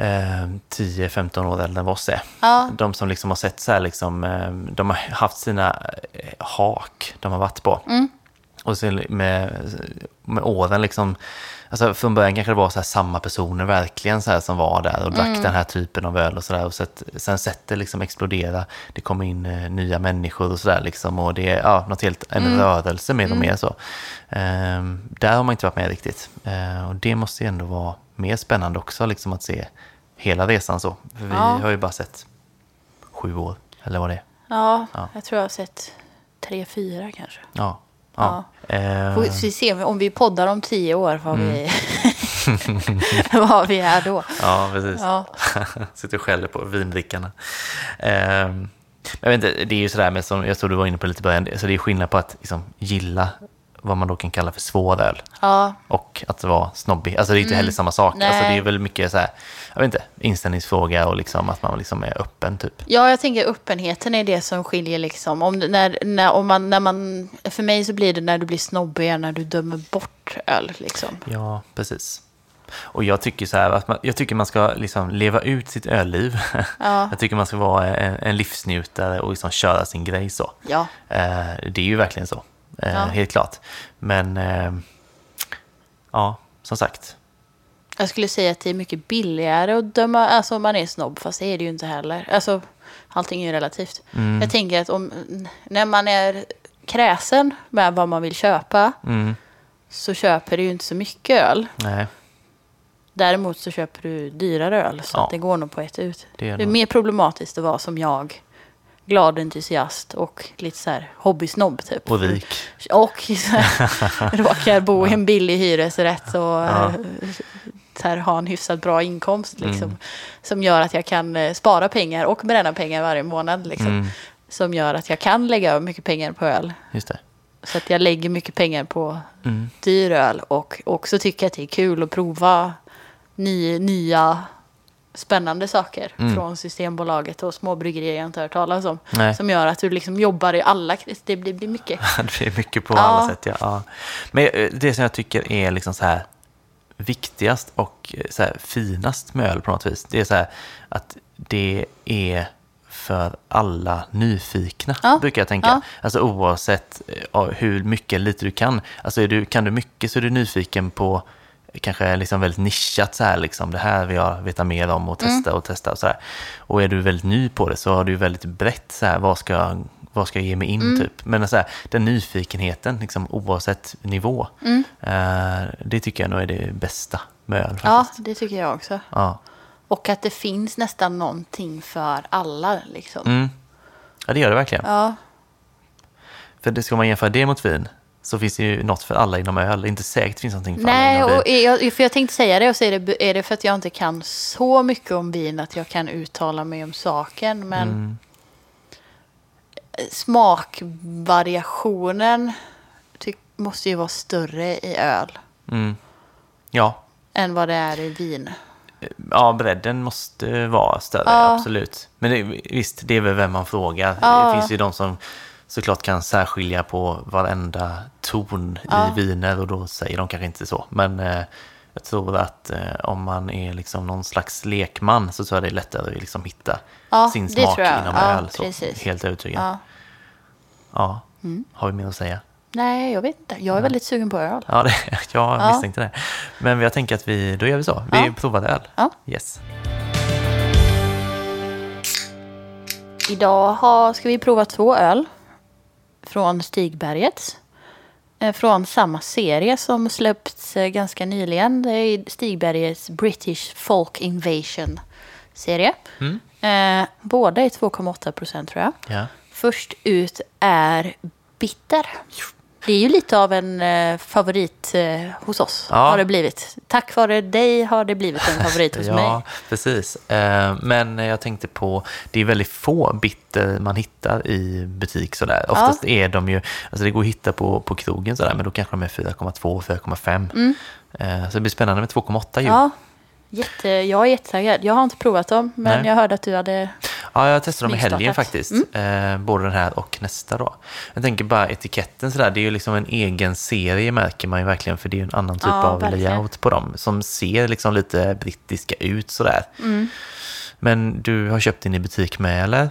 [SPEAKER 1] eh, 10-15 år äldre än vad oss är.
[SPEAKER 2] Ja.
[SPEAKER 1] De som liksom har sett så här, liksom, eh, de har haft sina eh, hak de har varit på.
[SPEAKER 2] Mm.
[SPEAKER 1] Och sen med, med åren liksom, alltså från början kanske det var så här samma personer verkligen så här som var där och drack
[SPEAKER 2] Mm.
[SPEAKER 1] den här typen av öl och sådär. Och sett, sen sett det liksom explodera, det kommer in eh, nya människor och sådär liksom. Och det är ja, något helt, en
[SPEAKER 2] Mm.
[SPEAKER 1] rörelse mer och mer så. Ehm, där har man inte varit med riktigt. Ehm, och det måste ju ändå vara mer spännande också liksom att se hela resan så. För vi
[SPEAKER 2] Ja.
[SPEAKER 1] har ju bara sett sju år, eller vad det är.
[SPEAKER 2] Ja,
[SPEAKER 1] Ja.
[SPEAKER 2] jag tror jag har sett tre, fyra kanske.
[SPEAKER 1] Ja. ja. Ehm,
[SPEAKER 2] Får vi se om vi poddar om tio år vad, vi, vad vi är då.
[SPEAKER 1] ja, precis.
[SPEAKER 2] Ja.
[SPEAKER 1] Sitter och skäller på vindrickarna. Ehm, jag vet inte, det är ju sådär med som jag tror du var inne på lite i början, så det är skillnad på att liksom, gilla vad man då kan kalla för svår öl
[SPEAKER 2] Ja,
[SPEAKER 1] och att vara snobbig. Alltså det är inte heller samma sak.
[SPEAKER 2] Nej.
[SPEAKER 1] Alltså, det är väl mycket så här, jag vet inte, inställningsfråga och liksom att man liksom är öppen typ.
[SPEAKER 2] ja, jag tänker öppenheten är det som skiljer liksom. Om, när, när, om man, när man, för mig så blir det när du blir snobbig, när du dömer bort öl liksom.
[SPEAKER 1] Ja, precis. Och jag tycker så här, att man, jag tycker man ska liksom leva ut sitt ölliv.
[SPEAKER 2] Ja.
[SPEAKER 1] Jag tycker man ska vara en, en livsnjutare och liksom köra sin grej så.
[SPEAKER 2] Ja,
[SPEAKER 1] Eh, det är ju verkligen så, eh,
[SPEAKER 2] Ja.
[SPEAKER 1] helt klart. Men eh, ja, som sagt.
[SPEAKER 2] Jag skulle säga att det är mycket billigare att döma, alltså man är snobb, fast det är det ju inte heller. Alltså, allting är ju relativt.
[SPEAKER 1] Mm.
[SPEAKER 2] Jag tänker att om, när man är kräsen med vad man vill köpa,
[SPEAKER 1] Mm.
[SPEAKER 2] så köper du ju inte så mycket öl.
[SPEAKER 1] Nej,
[SPEAKER 2] Däremot så köper du dyrare öl, så
[SPEAKER 1] Ja.
[SPEAKER 2] att det går nog på ett ut.
[SPEAKER 1] det
[SPEAKER 2] Det
[SPEAKER 1] är
[SPEAKER 2] är
[SPEAKER 1] nog...
[SPEAKER 2] mer problematiskt att vara som jag, glad entusiast och lite så här hobbysnobb typ.
[SPEAKER 1] Och rik.
[SPEAKER 2] Och här, råkar bo i en billig hyresrätt och
[SPEAKER 1] Ja.
[SPEAKER 2] eh, så här, ha en hyfsat bra inkomst. Liksom,
[SPEAKER 1] Mm.
[SPEAKER 2] Som gör att jag kan eh, spara pengar och bränna pengar varje månad. Liksom,
[SPEAKER 1] Mm.
[SPEAKER 2] Som gör att jag kan lägga över mycket pengar på öl.
[SPEAKER 1] Just det.
[SPEAKER 2] Så att jag lägger mycket pengar på
[SPEAKER 1] Mm.
[SPEAKER 2] dyr öl och också tycker att det är kul att prova ny, nya spännande saker
[SPEAKER 1] Mm.
[SPEAKER 2] från Systembolaget och små bryggerier jag inte hört talas om.
[SPEAKER 1] Nej.
[SPEAKER 2] Som gör att du liksom jobbar i alla, det blir, blir mycket.
[SPEAKER 1] det är mycket på
[SPEAKER 2] Ja.
[SPEAKER 1] alla sätt. Ja. Ja. Men eh, det som jag tycker är liksom så här viktigast och eh, så här finast med öl på något vis, det är så här att det är för alla nyfikna,
[SPEAKER 2] Ja.
[SPEAKER 1] brukar jag tänka.
[SPEAKER 2] Ja.
[SPEAKER 1] Alltså oavsett eh, hur mycket eller lite du kan. Alltså du, kan du mycket så är du nyfiken på kanske liksom väldigt nischat så här, liksom, det här vill jag veta mer om och
[SPEAKER 2] Mm.
[SPEAKER 1] testa och testa och så här. Och är du väldigt ny på det så har du väldigt brett så här, vad ska, jag- vad ska jag ge mig in
[SPEAKER 2] Mm.
[SPEAKER 1] typ. Men så här, den nyfikenheten, liksom, oavsett nivå,
[SPEAKER 2] Mm.
[SPEAKER 1] eh, det tycker jag nog är det bästa med öl
[SPEAKER 2] Ja, det tycker jag också.
[SPEAKER 1] Ja.
[SPEAKER 2] Och att det finns nästan någonting för alla. Liksom.
[SPEAKER 1] Mm. ja, det gör det verkligen.
[SPEAKER 2] Ja,
[SPEAKER 1] För det ska man jämföra det mot vin så finns det ju något för alla inom öl. Inte säkert finns någonting för
[SPEAKER 2] Nej,
[SPEAKER 1] alla inom
[SPEAKER 2] och
[SPEAKER 1] vin.
[SPEAKER 2] jag, för jag tänkte säga det och så är det, är det för att jag inte kan så mycket om vin att jag kan uttala mig om saken. Men
[SPEAKER 1] Mm.
[SPEAKER 2] smakvariationen ty, måste ju vara större i öl
[SPEAKER 1] Mm. Ja,
[SPEAKER 2] än vad det är i vin.
[SPEAKER 1] Ja, bredden måste vara större,
[SPEAKER 2] Ja.
[SPEAKER 1] absolut. Men det, visst, det är väl vem man frågar.
[SPEAKER 2] Ja.
[SPEAKER 1] Det finns ju de som såklart kan särskilja på varenda ton
[SPEAKER 2] Ja.
[SPEAKER 1] i viner och då säger de kanske inte så. Men eh, jag tror att eh, om man är liksom någon slags lekman så tror jag det är lättare att liksom hitta
[SPEAKER 2] Ja,
[SPEAKER 1] sin smak inom
[SPEAKER 2] Ja,
[SPEAKER 1] öl. Så,
[SPEAKER 2] precis.
[SPEAKER 1] helt övertygad. Ja.
[SPEAKER 2] Ja. Mm.
[SPEAKER 1] Har vi mer att säga?
[SPEAKER 2] Nej, jag vet inte. Jag är väldigt sugen på öl.
[SPEAKER 1] Ja, det, jag
[SPEAKER 2] Ja.
[SPEAKER 1] misstänkte det. Men jag tänker att vi, då gör vi så. Vi provar öl. Yes.
[SPEAKER 2] Idag har, ska vi prova två öl från Stigbergets. Eh, Från samma serie som släppts eh, ganska nyligen. Det är Stigbergets British Folk Invasion-serie.
[SPEAKER 1] Mm.
[SPEAKER 2] Eh, båda är 2,8 procent tror jag.
[SPEAKER 1] Ja.
[SPEAKER 2] Först ut är Bitter. Det är ju lite av en eh, favorit eh, hos oss.
[SPEAKER 1] Ja.
[SPEAKER 2] Har det blivit. Tack vare dig har det blivit en favorit hos
[SPEAKER 1] Ja,
[SPEAKER 2] mig.
[SPEAKER 1] precis. Eh, Men jag tänkte på, det är väldigt få bitter man hittar i butik sådär. Oftast är de ju, alltså det går att hitta på, på krogen sådär, men då kanske de är 4,2, 4,5. Eh, Så det blir spännande med 2,8 ju. Ja.
[SPEAKER 2] Mm. Ja, jätte, jag är jättetaggad. Jag har inte provat dem, men
[SPEAKER 1] Nej.
[SPEAKER 2] jag hörde att du hade...
[SPEAKER 1] jag testade dem i helgen faktiskt. Eh, Både den här och nästa då. Jag tänker bara etiketten sådär, det är ju liksom en egen serie märker man ju verkligen, för det är ju en annan typ
[SPEAKER 2] Ja,
[SPEAKER 1] av
[SPEAKER 2] verkligen.
[SPEAKER 1] layout på dem, som ser liksom lite brittiska ut sådär.
[SPEAKER 2] Mm.
[SPEAKER 1] Men du har köpt den i butik med eller?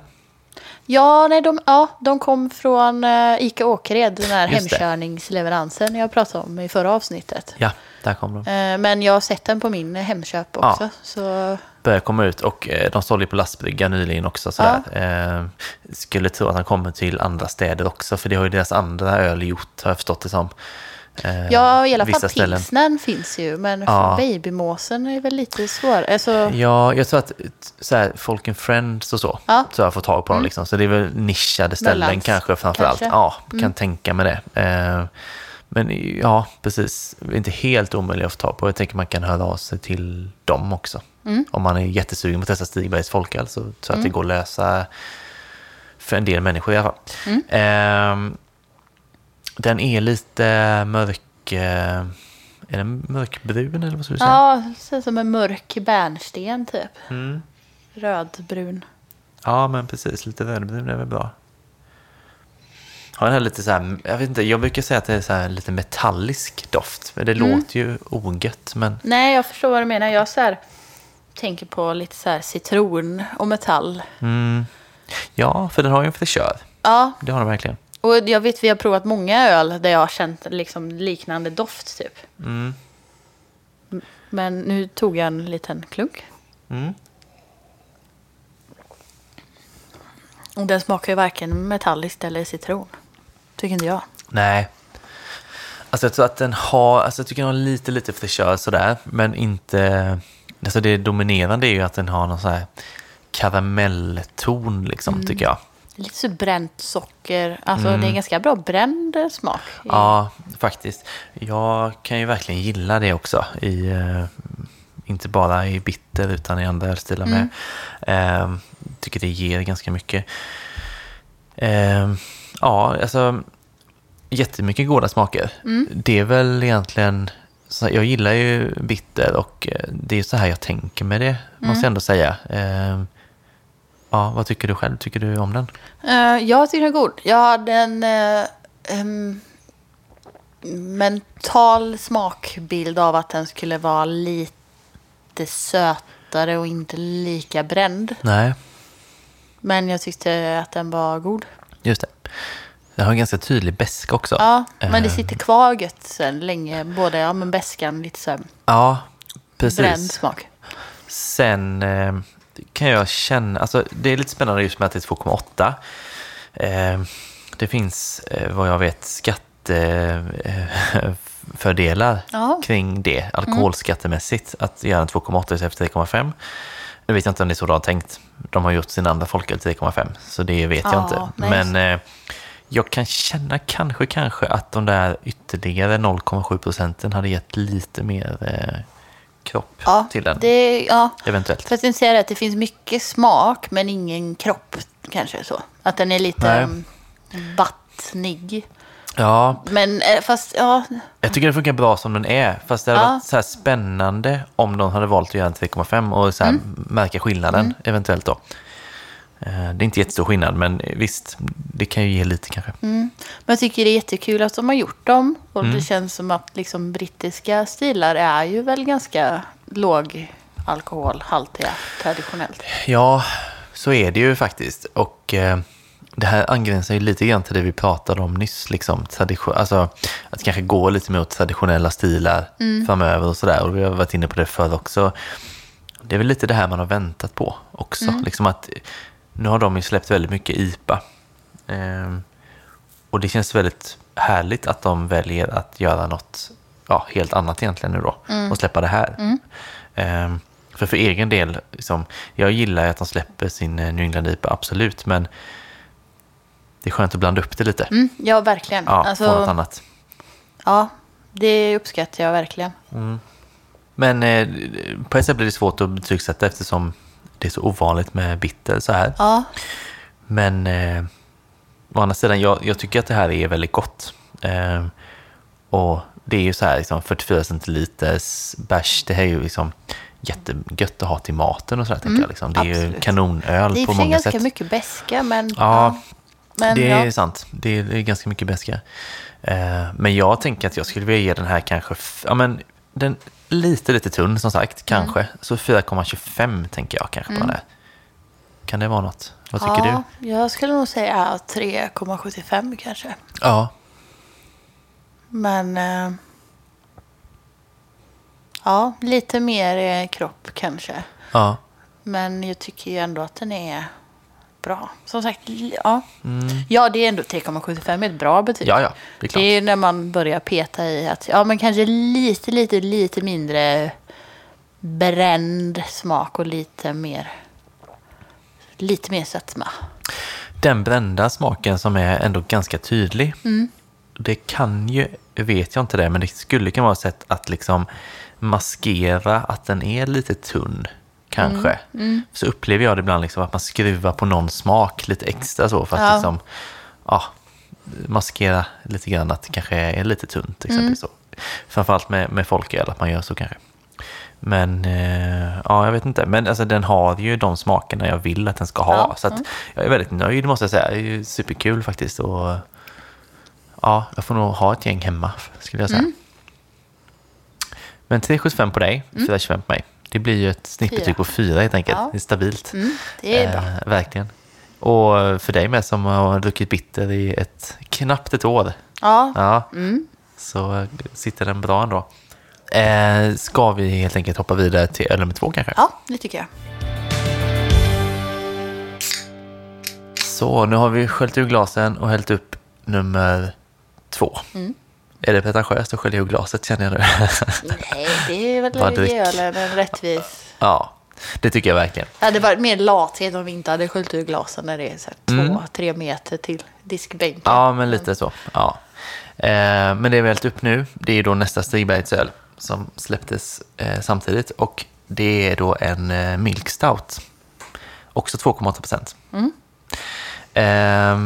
[SPEAKER 2] Ja, nej, de, ja, de kom från uh, Ica Åkered, den här
[SPEAKER 1] Just det.
[SPEAKER 2] hemkörningsleveransen jag pratade om i förra avsnittet.
[SPEAKER 1] Ja, där kom de.
[SPEAKER 2] Eh, men jag har sett den på min Hemköp
[SPEAKER 1] Ja.
[SPEAKER 2] också. Så
[SPEAKER 1] börjar komma ut och eh, de sålde ju på lastbrygga nyligen också. Sådär. Eh, skulle tro att han kommer till andra städer också, för det har ju deras andra öl gjort, har jag förstått det som. Eh,
[SPEAKER 2] ja, i alla fall pilsnern finns ju, men
[SPEAKER 1] Ja.
[SPEAKER 2] babymåsen är väl lite svår. Alltså,
[SPEAKER 1] Ja, jag tror att såhär, Folk and Friends och så,
[SPEAKER 2] Ja.
[SPEAKER 1] så har jag fått tag på dem. Liksom. Så det är väl nischade ställen
[SPEAKER 2] Mellans,
[SPEAKER 1] kanske framför allt.
[SPEAKER 2] kanske. Mm.
[SPEAKER 1] Ja, kan tänka mig det. Eh, men ja, precis. Inte helt omöjligt att få tag på. Jag tänker man kan höra av sig till dem också.
[SPEAKER 2] Mm.
[SPEAKER 1] Om man är jättesugen på att testa Stigbergs folköl så tror jag att det går att lösa för en del människor i alla fall.
[SPEAKER 2] Mm.
[SPEAKER 1] Eh, den är lite mörk... Eh, är den mörkbrun eller vad ska du säga?
[SPEAKER 2] ja, ser som en mörk bärnsten typ.
[SPEAKER 1] Mm.
[SPEAKER 2] Rödbrun.
[SPEAKER 1] Ja, men precis. Lite rödbrun är väl bra. Har den här lite så här, jag vet inte, jag brukar säga att det är så här lite metallisk doft. Men det
[SPEAKER 2] Mm.
[SPEAKER 1] låter ju ogött, men
[SPEAKER 2] Nej, jag förstår vad du menar. Jag så här, tänker på lite så här citron och metall.
[SPEAKER 1] mm, ja, för den har ju en fräschör.
[SPEAKER 2] Ja,
[SPEAKER 1] Det har den verkligen.
[SPEAKER 2] och jag vet vi har provat många öl där jag har känt liksom liknande doft typ.
[SPEAKER 1] Mm.
[SPEAKER 2] Men nu tog jag en liten klunk.
[SPEAKER 1] Mm.
[SPEAKER 2] Och den smakar ju varken metalliskt eller citron. Tycker inte jag.
[SPEAKER 1] Nej. Alltså jag tror att den har, alltså jag tycker den har lite, lite fräschör sådär, men inte, alltså det dominerande är ju att den har någon sån här karamellton liksom, tycker jag.
[SPEAKER 2] Lite så bränt socker. Alltså det är en ganska bra bränd eh, smak.
[SPEAKER 1] Ja, faktiskt. Jag kan ju verkligen gilla det också. I, eh, inte bara i bitter utan i andra ölstilar med. Eh, tycker det ger ganska mycket. Eh, ja, alltså jättemycket goda smaker. Det är väl egentligen, så jag gillar ju bitter och eh, det är så här jag tänker med det, måste jag ändå säga. Eh, ja, vad tycker du själv? Tycker du om den?
[SPEAKER 2] Eh, jag tycker den är god. Jag hade en eh, em, mental smakbild av att den skulle vara lite sötare och inte lika bränd.
[SPEAKER 1] Nej,
[SPEAKER 2] Men jag tyckte att den var god.
[SPEAKER 1] just det. Den har en ganska tydlig beska också.
[SPEAKER 2] Ja, men det
[SPEAKER 1] Eh,
[SPEAKER 2] sitter kvar gött sen länge. Både ja, men beskan lite så
[SPEAKER 1] Ja, precis.
[SPEAKER 2] bränd smak.
[SPEAKER 1] Sen eh, kan jag känna, alltså det är lite spännande just med att det är 2,8. Eh, det finns vad jag vet skattefördelar
[SPEAKER 2] Ja.
[SPEAKER 1] kring det alkoholskattemässigt att göra en 2,8 istället för 3,5. Nu vet jag inte om det är så de har tänkt. De har gjort sin andra folköl till 3,5 så det vet jag
[SPEAKER 2] Ja,
[SPEAKER 1] inte.
[SPEAKER 2] nej.
[SPEAKER 1] Men jag kan känna kanske, kanske att de där ytterligare 0,7 procenten hade gett lite mer eh, kropp
[SPEAKER 2] Ja,
[SPEAKER 1] till den.
[SPEAKER 2] det, ja.
[SPEAKER 1] Eventuellt.
[SPEAKER 2] För att inte säga det, att det finns mycket smak men ingen kropp kanske så. Att den är lite um, vattnig.
[SPEAKER 1] Ja,
[SPEAKER 2] Men eh, fast ja,
[SPEAKER 1] jag tycker det funkar bra som den är. Fast det hade
[SPEAKER 2] Ja.
[SPEAKER 1] varit så här spännande om de hade valt att göra en 3,5 och så
[SPEAKER 2] Mm.
[SPEAKER 1] märka skillnaden eventuellt då. Eh, Det är inte jättestor skillnad, men visst, det kan ju ge lite kanske.
[SPEAKER 2] men jag tycker det är jättekul att de har gjort dem. Och
[SPEAKER 1] Mm.
[SPEAKER 2] det känns som att liksom brittiska stilar är ju väl ganska låg alkoholhaltiga traditionellt.
[SPEAKER 1] Ja, så är det ju faktiskt. Och eh, det här angränsar ju lite grann till det vi pratade om nyss. Liksom, tradition, alltså, att kanske gå lite mot traditionella stilar framöver och sådär. Och vi har varit inne på det förr också. Det är väl lite det här man har väntat på också. Liksom att, nu har de ju släppt väldigt mycket IPA. Ehm, och det känns väldigt härligt att de väljer att göra något ja, helt annat egentligen nu då. Och släppa det här. Ehm, för för egen del, liksom, jag gillar ju att de släpper sin eh, New England IPA, absolut. Men det är skönt att blanda upp det lite.
[SPEAKER 2] Mm, ja, verkligen.
[SPEAKER 1] Ja,
[SPEAKER 2] alltså,
[SPEAKER 1] något annat.
[SPEAKER 2] ja, det uppskattar jag verkligen.
[SPEAKER 1] Men eh, på ett sätt blir det svårt att betygsätta eftersom det är så ovanligt med bitter så här.
[SPEAKER 2] Ja,
[SPEAKER 1] Men eh, å andra sidan, jag, jag tycker att det här är väldigt gott. Eh, och det är ju så här, liksom 44 centiliters bärs, det här är ju liksom jättegött att ha till maten och sådär, tänker jag. Liksom. Det är ju
[SPEAKER 2] absolut.
[SPEAKER 1] kanonöl
[SPEAKER 2] det är i och
[SPEAKER 1] på
[SPEAKER 2] för sig
[SPEAKER 1] många
[SPEAKER 2] ganska
[SPEAKER 1] sätt.
[SPEAKER 2] mycket beska men...
[SPEAKER 1] Ja,
[SPEAKER 2] men
[SPEAKER 1] det är
[SPEAKER 2] ja.
[SPEAKER 1] sant. Det är, det är ganska mycket beska. Eh, men jag tänker att jag skulle vilja ge den här kanske, ja men den lite, lite tunn som sagt, kanske. Så 4,25 tänker jag kanske på den här. Kan det vara något? Vad tycker
[SPEAKER 2] ja,
[SPEAKER 1] du?
[SPEAKER 2] Jag skulle nog säga 3,75 kanske.
[SPEAKER 1] Ja,
[SPEAKER 2] Men... Eh, ja, lite mer eh, kropp kanske.
[SPEAKER 1] ja.
[SPEAKER 2] Men jag tycker ju ändå att den är bra. Som sagt, ja. Ja, det är ändå 3,75 är ett bra betyg.
[SPEAKER 1] Mm. Ja, ja, det är klart.
[SPEAKER 2] Det är när man börjar peta i att, ja men kanske lite, lite, lite mindre bränd smak och lite mer, lite mer sötma.
[SPEAKER 1] Den brända smaken som är ändå ganska tydlig.
[SPEAKER 2] Mm.
[SPEAKER 1] Det kan ju, vet jag inte det, men det skulle kunna vara ett sätt att liksom maskera att den är lite tunn. Kanske.
[SPEAKER 2] Mm,
[SPEAKER 1] Så upplever jag det ibland liksom att man skruvar på någon smak lite extra så för att
[SPEAKER 2] Ja.
[SPEAKER 1] liksom, ja, maskera lite grann att det kanske är lite tunt. Exempelvis
[SPEAKER 2] Mm.
[SPEAKER 1] så. Framförallt med, med folköl, att man gör så kanske. Men eh, ja, jag vet inte. Men alltså, den har ju de smakerna jag vill att den ska ha.
[SPEAKER 2] Ja,
[SPEAKER 1] Så att, jag är väldigt nöjd måste jag säga. Det är superkul faktiskt. Och, ja, jag får nog ha ett gäng hemma skulle jag säga.
[SPEAKER 2] Mm.
[SPEAKER 1] Men 3,75 på dig, 4,25 på mig. Det blir ju ett snittbetyg
[SPEAKER 2] Fyra.
[SPEAKER 1] på 4 helt enkelt.
[SPEAKER 2] Ja.
[SPEAKER 1] Det är stabilt.
[SPEAKER 2] Mm, det är bra.
[SPEAKER 1] Eh, verkligen. Och för dig med som har druckit bitter i ett knappt ett år.
[SPEAKER 2] Ja,
[SPEAKER 1] Ja,
[SPEAKER 2] mm.
[SPEAKER 1] så sitter den bra ändå. Eh, ska vi helt enkelt hoppa vidare till öl nummer två kanske?
[SPEAKER 2] Ja, det tycker jag.
[SPEAKER 1] Så, nu har vi sköljt ur glasen och hällt upp nummer två.
[SPEAKER 2] Mm.
[SPEAKER 1] Är det pretentiöst att skölja ur glaset känner jag nu?
[SPEAKER 2] Nej, det är väl ge ölen en rättvis...
[SPEAKER 1] ja, det tycker jag verkligen.
[SPEAKER 2] Det hade varit mer lathet om vi inte hade sköljt ur glasen när det är så här
[SPEAKER 1] Mm.
[SPEAKER 2] två, tre meter till diskbänken.
[SPEAKER 1] Ja, men lite så. Ja. Eh, men det har hällt upp nu, det är då nästa Stigbergsöl som släpptes eh, samtidigt. Och det är då en eh, Milk Stout. Också 2,8 procent. Eh,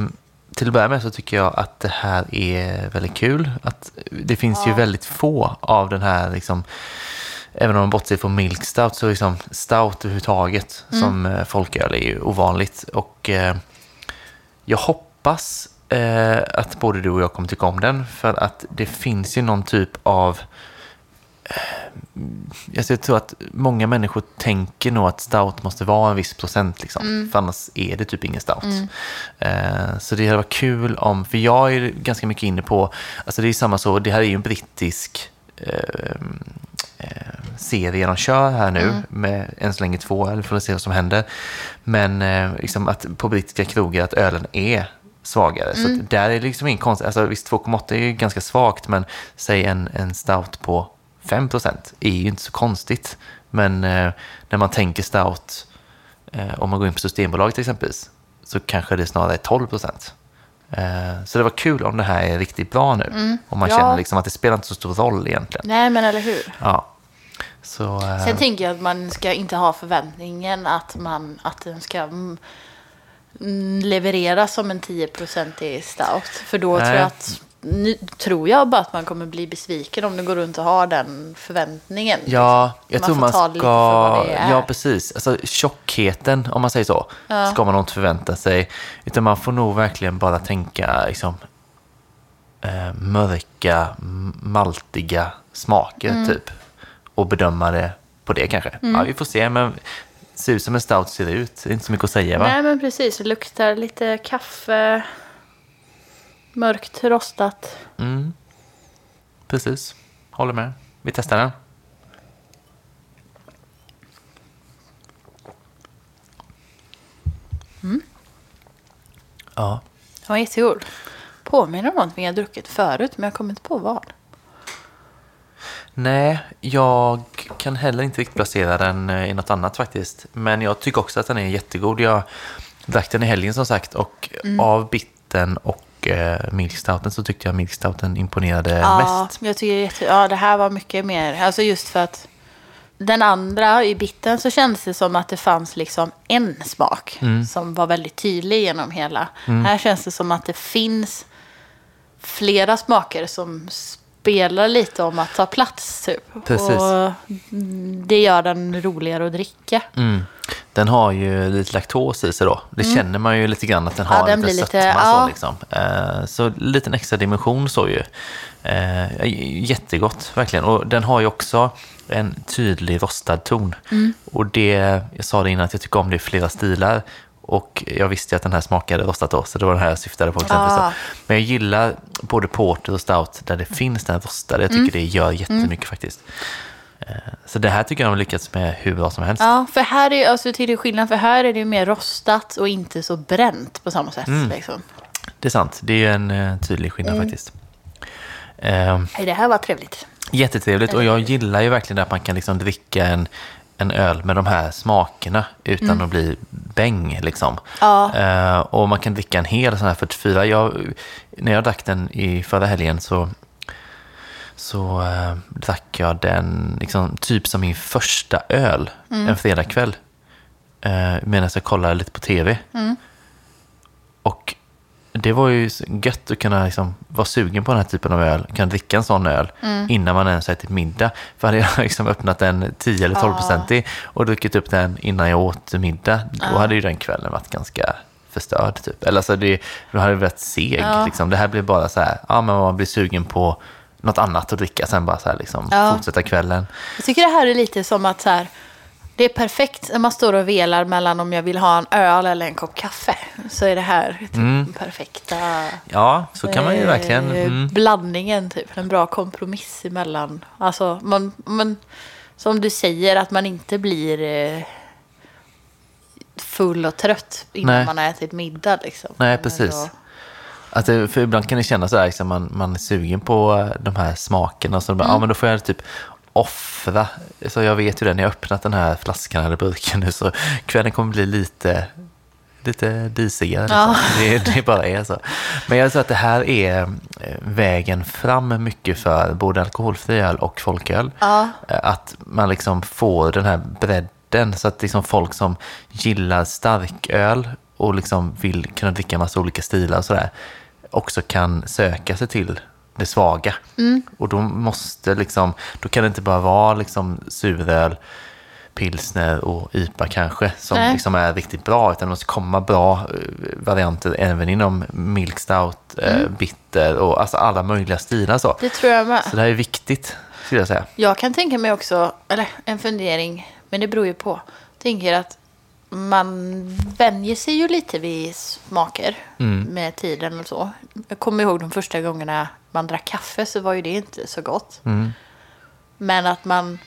[SPEAKER 1] till att börja med så tycker jag att det här är väldigt kul. Att det finns ju väldigt få av den här, liksom, även om man bortser från Milk Stout, så liksom Stout överhuvudtaget som eh, folköl är ju ovanligt. Och eh, jag hoppas eh, att både du och jag kommer tycka om den. För att det finns ju någon typ av... Jag tror att många människor tänker nog att stout måste vara en viss procent. Liksom, För annars är det typ ingen stout. Eh, så det hade varit kul om... För jag är ganska mycket inne på... Alltså det är samma så, det här är ju en brittisk... Eh, eh, serie de kör här nu med än så länge två, eller får vi se vad som händer. Men eh, liksom att på brittiska krogar att ölen är svagare. Så att där är det liksom ingen konst. Alltså visst 2,8 är ju ganska svagt, men säg en, en stout på 5% är ju inte så konstigt. Men eh, när man tänker stout, eh, om man går in på Systembolaget exempelvis, så kanske det snarare är 12 procent. Eh, så det var kul om det här är riktigt bra nu. Om man
[SPEAKER 2] Ja.
[SPEAKER 1] känner liksom att det spelar inte så stor roll egentligen.
[SPEAKER 2] Nej, men eller hur?
[SPEAKER 1] Ja. Så, eh,
[SPEAKER 2] Sen tänker jag att man ska inte ha förväntningen att, man, att den ska mm, mm, levereras som en 10% stout. För då tror
[SPEAKER 1] Nej.
[SPEAKER 2] jag att nu tror jag bara att man kommer bli besviken om du går runt och har den förväntningen.
[SPEAKER 1] Ja, jag
[SPEAKER 2] Man
[SPEAKER 1] tror
[SPEAKER 2] får
[SPEAKER 1] man ska... Ja, precis. Alltså tjockheten, om man säger så, ska man nog inte förvänta sig. Utan man får nog verkligen bara tänka liksom, eh, mörka, maltiga smaker,
[SPEAKER 2] Mm.
[SPEAKER 1] typ. Och bedöma det på det kanske. Ja, vi får se, men ser ut som en stout ser ut. Det är inte så mycket att säga, va?
[SPEAKER 2] Nej, men precis. Det luktar lite kaffe, mörkt rostat.
[SPEAKER 1] Mm. Precis. Håller med. Vi testar den. Ja.
[SPEAKER 2] Den var jättegod. Påminner om någonting jag druckit förut, men jag kommer inte på vad.
[SPEAKER 1] Nej, jag kan heller inte riktigt placera den eh, i något annat faktiskt. Men jag tycker också att den är jättegod. Jag drack den i helgen som sagt och av bitten och eh, milkstouten så tyckte jag milkstouten imponerade
[SPEAKER 2] Ja,
[SPEAKER 1] mest.
[SPEAKER 2] jag tycker jätte, ja, det här var mycket mer, alltså just för att den andra i bitten så kändes det som att det fanns liksom en smak
[SPEAKER 1] Mm.
[SPEAKER 2] som var väldigt tydlig genom hela. Här känns det som att det finns flera smaker som spelar lite om att ta plats typ.
[SPEAKER 1] Precis.
[SPEAKER 2] Och mm, det gör den roligare att dricka.
[SPEAKER 1] Mm. Den har ju lite laktos i sig då. Det känner man ju lite grann att den
[SPEAKER 2] Mm. Ja,
[SPEAKER 1] har
[SPEAKER 2] den
[SPEAKER 1] lite
[SPEAKER 2] blir lite-
[SPEAKER 1] sötma
[SPEAKER 2] ja.
[SPEAKER 1] så liksom. Eh, så liten extra dimension så ju. Eh, jättegott verkligen. Och den har ju också en tydlig rostad ton.
[SPEAKER 2] Mm.
[SPEAKER 1] Och det, jag sa det innan att jag tycker om det i flera stilar. Och jag visste ju att den här smakade rostat då, så det var den här jag syftade på. Exempel.
[SPEAKER 2] Ah.
[SPEAKER 1] Men jag gillar både porter och stout där det finns den rostade. Jag tycker
[SPEAKER 2] Mm.
[SPEAKER 1] det gör jättemycket faktiskt. Eh, Så det här tycker jag de har lyckats med hur bra som helst.
[SPEAKER 2] Ja, för här är alltså till skillnad, för här är det ju mer rostat och inte så bränt på samma sätt.
[SPEAKER 1] Mm.
[SPEAKER 2] Liksom.
[SPEAKER 1] Det är sant. Det är en eh, tydlig skillnad faktiskt. Eh,
[SPEAKER 2] Nej, Det här var trevligt.
[SPEAKER 1] jättetrevligt och jag gillar ju verkligen att man kan liksom dricka en, en öl med de här smakerna utan att bli bäng. Liksom.
[SPEAKER 2] Ja.
[SPEAKER 1] Eh, och man kan dricka en hel sån här 44. Jag, när jag drack den i förra helgen så, så eh, drack jag den liksom, typ som min första öl en fredagkväll. Eh, medan jag kollade lite på tv. Och det var ju gött att kunna liksom vara sugen på den här typen av öl, kunna dricka en sån öl innan man ens ätit middag. För hade jag liksom öppnat en 10 eller 12 procentig och druckit upp den innan jag åt middag, då hade ju den kvällen varit ganska förstörd. Typ. Eller alltså det, då hade det varit seg.
[SPEAKER 2] Ja.
[SPEAKER 1] Liksom. Det här blir bara så här, ja men man blir sugen på något annat att dricka, sen bara så här liksom
[SPEAKER 2] Ja.
[SPEAKER 1] fortsätta kvällen.
[SPEAKER 2] Jag tycker det här är lite som att så här, Det är perfekt när man står och velar mellan om jag vill ha en öl eller en kopp kaffe. Så är det här typ
[SPEAKER 1] Mm.
[SPEAKER 2] perfekta
[SPEAKER 1] Ja, så kan man ju
[SPEAKER 2] eh,
[SPEAKER 1] verkligen... Mm.
[SPEAKER 2] blandningen. Typ. En bra kompromiss emellan. Alltså, man, man, som du säger, att man inte blir eh, full och trött innan
[SPEAKER 1] Nej.
[SPEAKER 2] man har ätit middag. Liksom.
[SPEAKER 1] Nej, precis. Att det, för ibland kan det kännas så här, liksom, man, man är sugen på de här smakerna. Så bara, ja, men då får jag typ offra. Så jag vet ju det, när jag öppnat den här flaskan eller burken nu så kvällen kommer bli lite, lite disigare. Liksom.
[SPEAKER 2] Ja.
[SPEAKER 1] Det, det bara är så. Men jag tror att det här är eh, vägen fram mycket för både alkoholfri öl och folköl.
[SPEAKER 2] Ja.
[SPEAKER 1] Eh, Att man liksom får den här bredden så att liksom folk som gillar starköl och liksom vill kunna dricka massa olika stilar och sådär också kan söka sig till det svaga. Och då måste liksom, då kan det inte bara vara liksom suröl, pilsner och IPA kanske som
[SPEAKER 2] Nej.
[SPEAKER 1] liksom är riktigt bra utan det måste komma bra eh, varianter även inom milk stout, eh, bitter och alltså alla möjliga stilar så.
[SPEAKER 2] Det tror jag med.
[SPEAKER 1] Så det här är viktigt skulle jag säga.
[SPEAKER 2] Jag kan tänka mig också, eller en fundering, men det beror ju på. Tänker att man vänjer sig ju lite vid smaker med tiden och så. Jag kommer ihåg de första gångerna man drack kaffe så var ju det inte så gott. Men att man...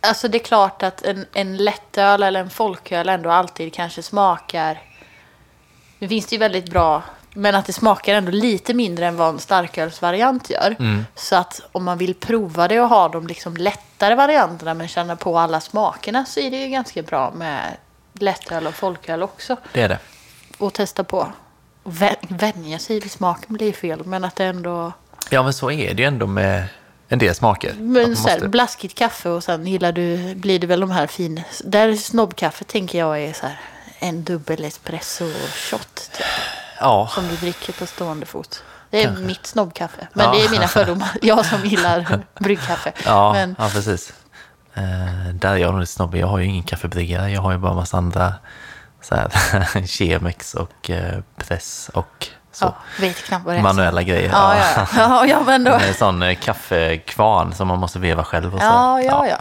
[SPEAKER 2] Alltså det är klart att en, en lättöl eller en folköl ändå alltid kanske smakar... Nu finns det ju väldigt bra, men att det smakar ändå lite mindre än vad en starkölsvariant gör. Så att om man vill prova det och ha de liksom lättare varianterna men känna på alla smakerna så är det ju ganska bra med lättöl och folköl också.
[SPEAKER 1] Det är det.
[SPEAKER 2] Och testa på. Och vänja sig vid smaken blir fel, men att det ändå...
[SPEAKER 1] Ja, men så är det ju ändå med en del smaker.
[SPEAKER 2] Men så här,
[SPEAKER 1] måste-
[SPEAKER 2] blaskigt kaffe och sen gillar du, blir det väl de här fin... Där snobbkaffe tänker jag är så här en dubbel espresso shot typ,
[SPEAKER 1] Ja,
[SPEAKER 2] som du dricker på stående fot. Det är
[SPEAKER 1] Kanske.
[SPEAKER 2] mitt snobbkaffe. Men
[SPEAKER 1] Ja.
[SPEAKER 2] det är mina fördomar. Jag som gillar bryggkaffe.
[SPEAKER 1] ja,
[SPEAKER 2] Men
[SPEAKER 1] ja precis. Eh, där är jag nog lite snobbig. Jag har ju ingen kaffebryggare. Jag har ju bara massa andra så här, Chemex och eh, press och så.
[SPEAKER 2] ja.
[SPEAKER 1] Manuella grejer.
[SPEAKER 2] Ja, ja, ja. ja, men då.
[SPEAKER 1] Med sån eh, kaffekvarn som man måste veva själv och så.
[SPEAKER 2] Ja, ja, ja.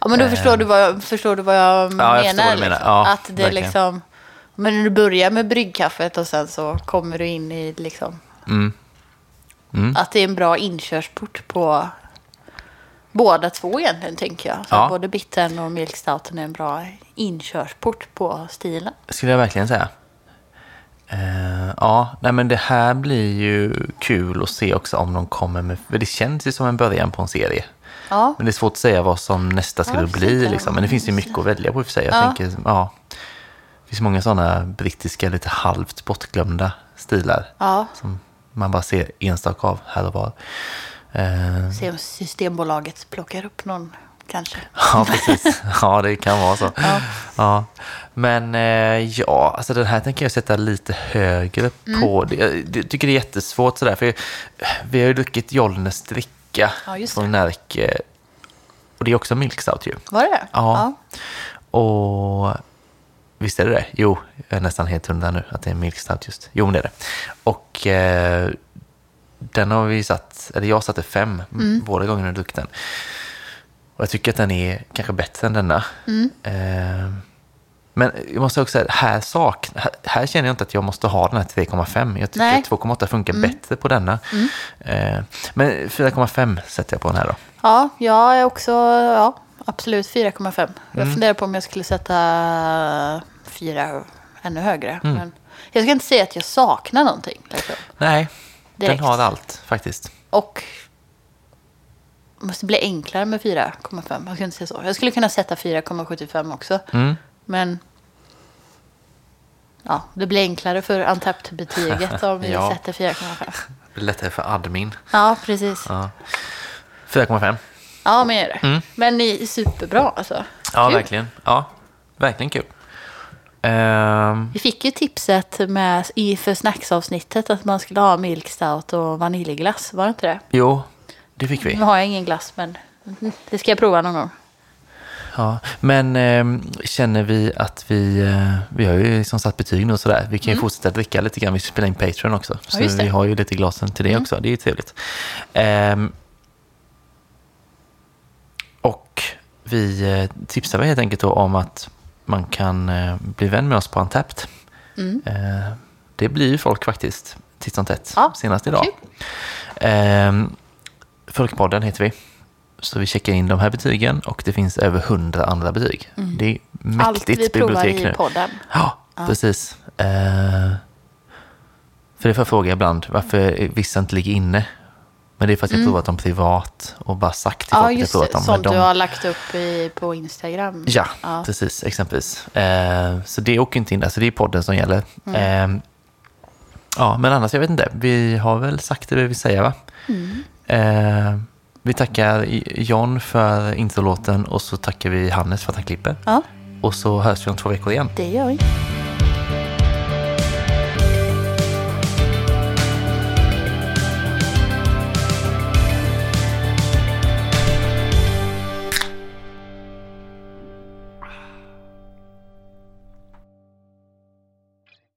[SPEAKER 2] Ja, men då förstår du vad jag, förstår du vad jag menar.
[SPEAKER 1] jag vad menar.
[SPEAKER 2] Liksom. Att det
[SPEAKER 1] verkligen.
[SPEAKER 2] liksom... Men du börjar med bryggkaffet och sen så kommer du in i liksom...
[SPEAKER 1] Mm. Mm.
[SPEAKER 2] Att det är en bra inkörsport på båda två egentligen, tänker jag. Så
[SPEAKER 1] Ja.
[SPEAKER 2] Både bittern och milkstouten är en bra inkörsport på stilen.
[SPEAKER 1] skulle jag verkligen säga. Eh, ja, nej men det här blir ju kul att se också om de kommer med, för det känns ju som en början på en serie.
[SPEAKER 2] Ja,
[SPEAKER 1] Men det är svårt att säga vad som nästa skulle
[SPEAKER 2] Ja,
[SPEAKER 1] bli. Liksom. Men det finns ju mycket att välja på i och för sig. Jag
[SPEAKER 2] Ja.
[SPEAKER 1] tänker, ja, det finns många sådana brittiska, lite halvt bortglömda stilar.
[SPEAKER 2] ja.
[SPEAKER 1] Som man bara ser enstaka av här och var. Eh,
[SPEAKER 2] Se om Systembolaget plockar upp någon kanske.
[SPEAKER 1] Ja, precis. Ja, det kan vara så.
[SPEAKER 2] Ja.
[SPEAKER 1] Ja. Men eh, ja, alltså den här tänker jag sätta lite högre
[SPEAKER 2] Mm.
[SPEAKER 1] på. Det, jag, tycker det är jättesvårt sådär, för vi har ju druckit Jollnäs dricka
[SPEAKER 2] Ja,
[SPEAKER 1] från Närke. Och det är också milk stout ju.
[SPEAKER 2] Var det det?
[SPEAKER 1] Ja. Och visst är det det? Jo, jag är nästan helt hundra nu att det är milk stout just. Jo, men det är det. Och eh, den har vi satt, eller jag satte fem båda gångerna jag druckit den. Och jag tycker att den är kanske bättre än denna. Eh, men jag måste också säga, här, sak, här, här känner jag inte att jag måste ha den här 3,5. Jag tycker
[SPEAKER 2] Nej.
[SPEAKER 1] att 2,8 funkar bättre på denna. Eh, men 4,5 sätter jag på den här då.
[SPEAKER 2] Ja, jag är också, ja, absolut 4,5.
[SPEAKER 1] Mm.
[SPEAKER 2] Jag funderar på om jag skulle sätta 4 ännu högre.
[SPEAKER 1] Mm.
[SPEAKER 2] Men jag ska inte säga att jag saknar någonting. Liksom.
[SPEAKER 1] Nej,
[SPEAKER 2] Direkt.
[SPEAKER 1] den har allt faktiskt.
[SPEAKER 2] Och det måste bli enklare med 4,5. Jag ska inte säga så. Jag skulle kunna sätta 4,75 också.
[SPEAKER 1] Mm.
[SPEAKER 2] Men ja, det blir enklare för Antapt-betyget om vi
[SPEAKER 1] Ja.
[SPEAKER 2] sätter 4,5.
[SPEAKER 1] Det blir lättare för admin.
[SPEAKER 2] Ja, precis.
[SPEAKER 1] Ja. 4,5.
[SPEAKER 2] Ja, men är det. Men ni är superbra alltså.
[SPEAKER 1] Mm. Ja,
[SPEAKER 2] Kul.
[SPEAKER 1] verkligen. Ja, verkligen kul. Ehm,
[SPEAKER 2] Vi fick ju tipset med, inför snacksavsnittet att man skulle ha milk stout och vaniljglass. Var det inte det?
[SPEAKER 1] jo, det fick
[SPEAKER 2] Nu
[SPEAKER 1] vi.
[SPEAKER 2] har jag ingen glass, men det ska jag prova någon gång.
[SPEAKER 1] Ja. Men ehm, känner vi att vi, eh, vi har ju liksom satt betyg nu och sådär. Vi kan ju fortsätta dricka lite grann. Vi spelar in Patreon också. Så
[SPEAKER 2] Mm. just det. Mm.
[SPEAKER 1] vi har ju lite glasen till det också. Det är ju trevligt. Ehm, och vi eh, tipsar helt enkelt om att man kan eh, bli vän med oss på Antapped.
[SPEAKER 2] Mm.
[SPEAKER 1] Eh, det blir ju folk faktiskt titt som tätt,
[SPEAKER 2] Ja,
[SPEAKER 1] senast idag.
[SPEAKER 2] kul.
[SPEAKER 1] Eh, Folkpodden heter vi. Så vi checkar in de här betygen och det finns över hundra andra betyg. Det är
[SPEAKER 2] Mm. Allt vi
[SPEAKER 1] mäktigt
[SPEAKER 2] provar
[SPEAKER 1] bibliotek
[SPEAKER 2] i
[SPEAKER 1] nu.
[SPEAKER 2] podden.
[SPEAKER 1] Ja, precis. Eh, för det får jag fråga ibland, varför vissa inte ligger inne. Men det är för att jag provat dem privat och bara sagt till
[SPEAKER 2] Mm. Ja,
[SPEAKER 1] folk att jag provat
[SPEAKER 2] det.
[SPEAKER 1] dem. Men de,
[SPEAKER 2] du har lagt upp i, på Instagram.
[SPEAKER 1] Ja,
[SPEAKER 2] Ja.
[SPEAKER 1] precis, exempelvis. Eh, så det åker inte in där, så det är podden som gäller.
[SPEAKER 2] Mm.
[SPEAKER 1] Eh, ja, men annars, jag vet inte. Vi har väl sagt det vi vill säga, va?
[SPEAKER 2] Mm.
[SPEAKER 1] Eh, vi tackar John för introlåten och så tackar vi Hannes för att han klipper.
[SPEAKER 2] Ja,
[SPEAKER 1] Och så hörs vi om två veckor igen.
[SPEAKER 2] det gör vi.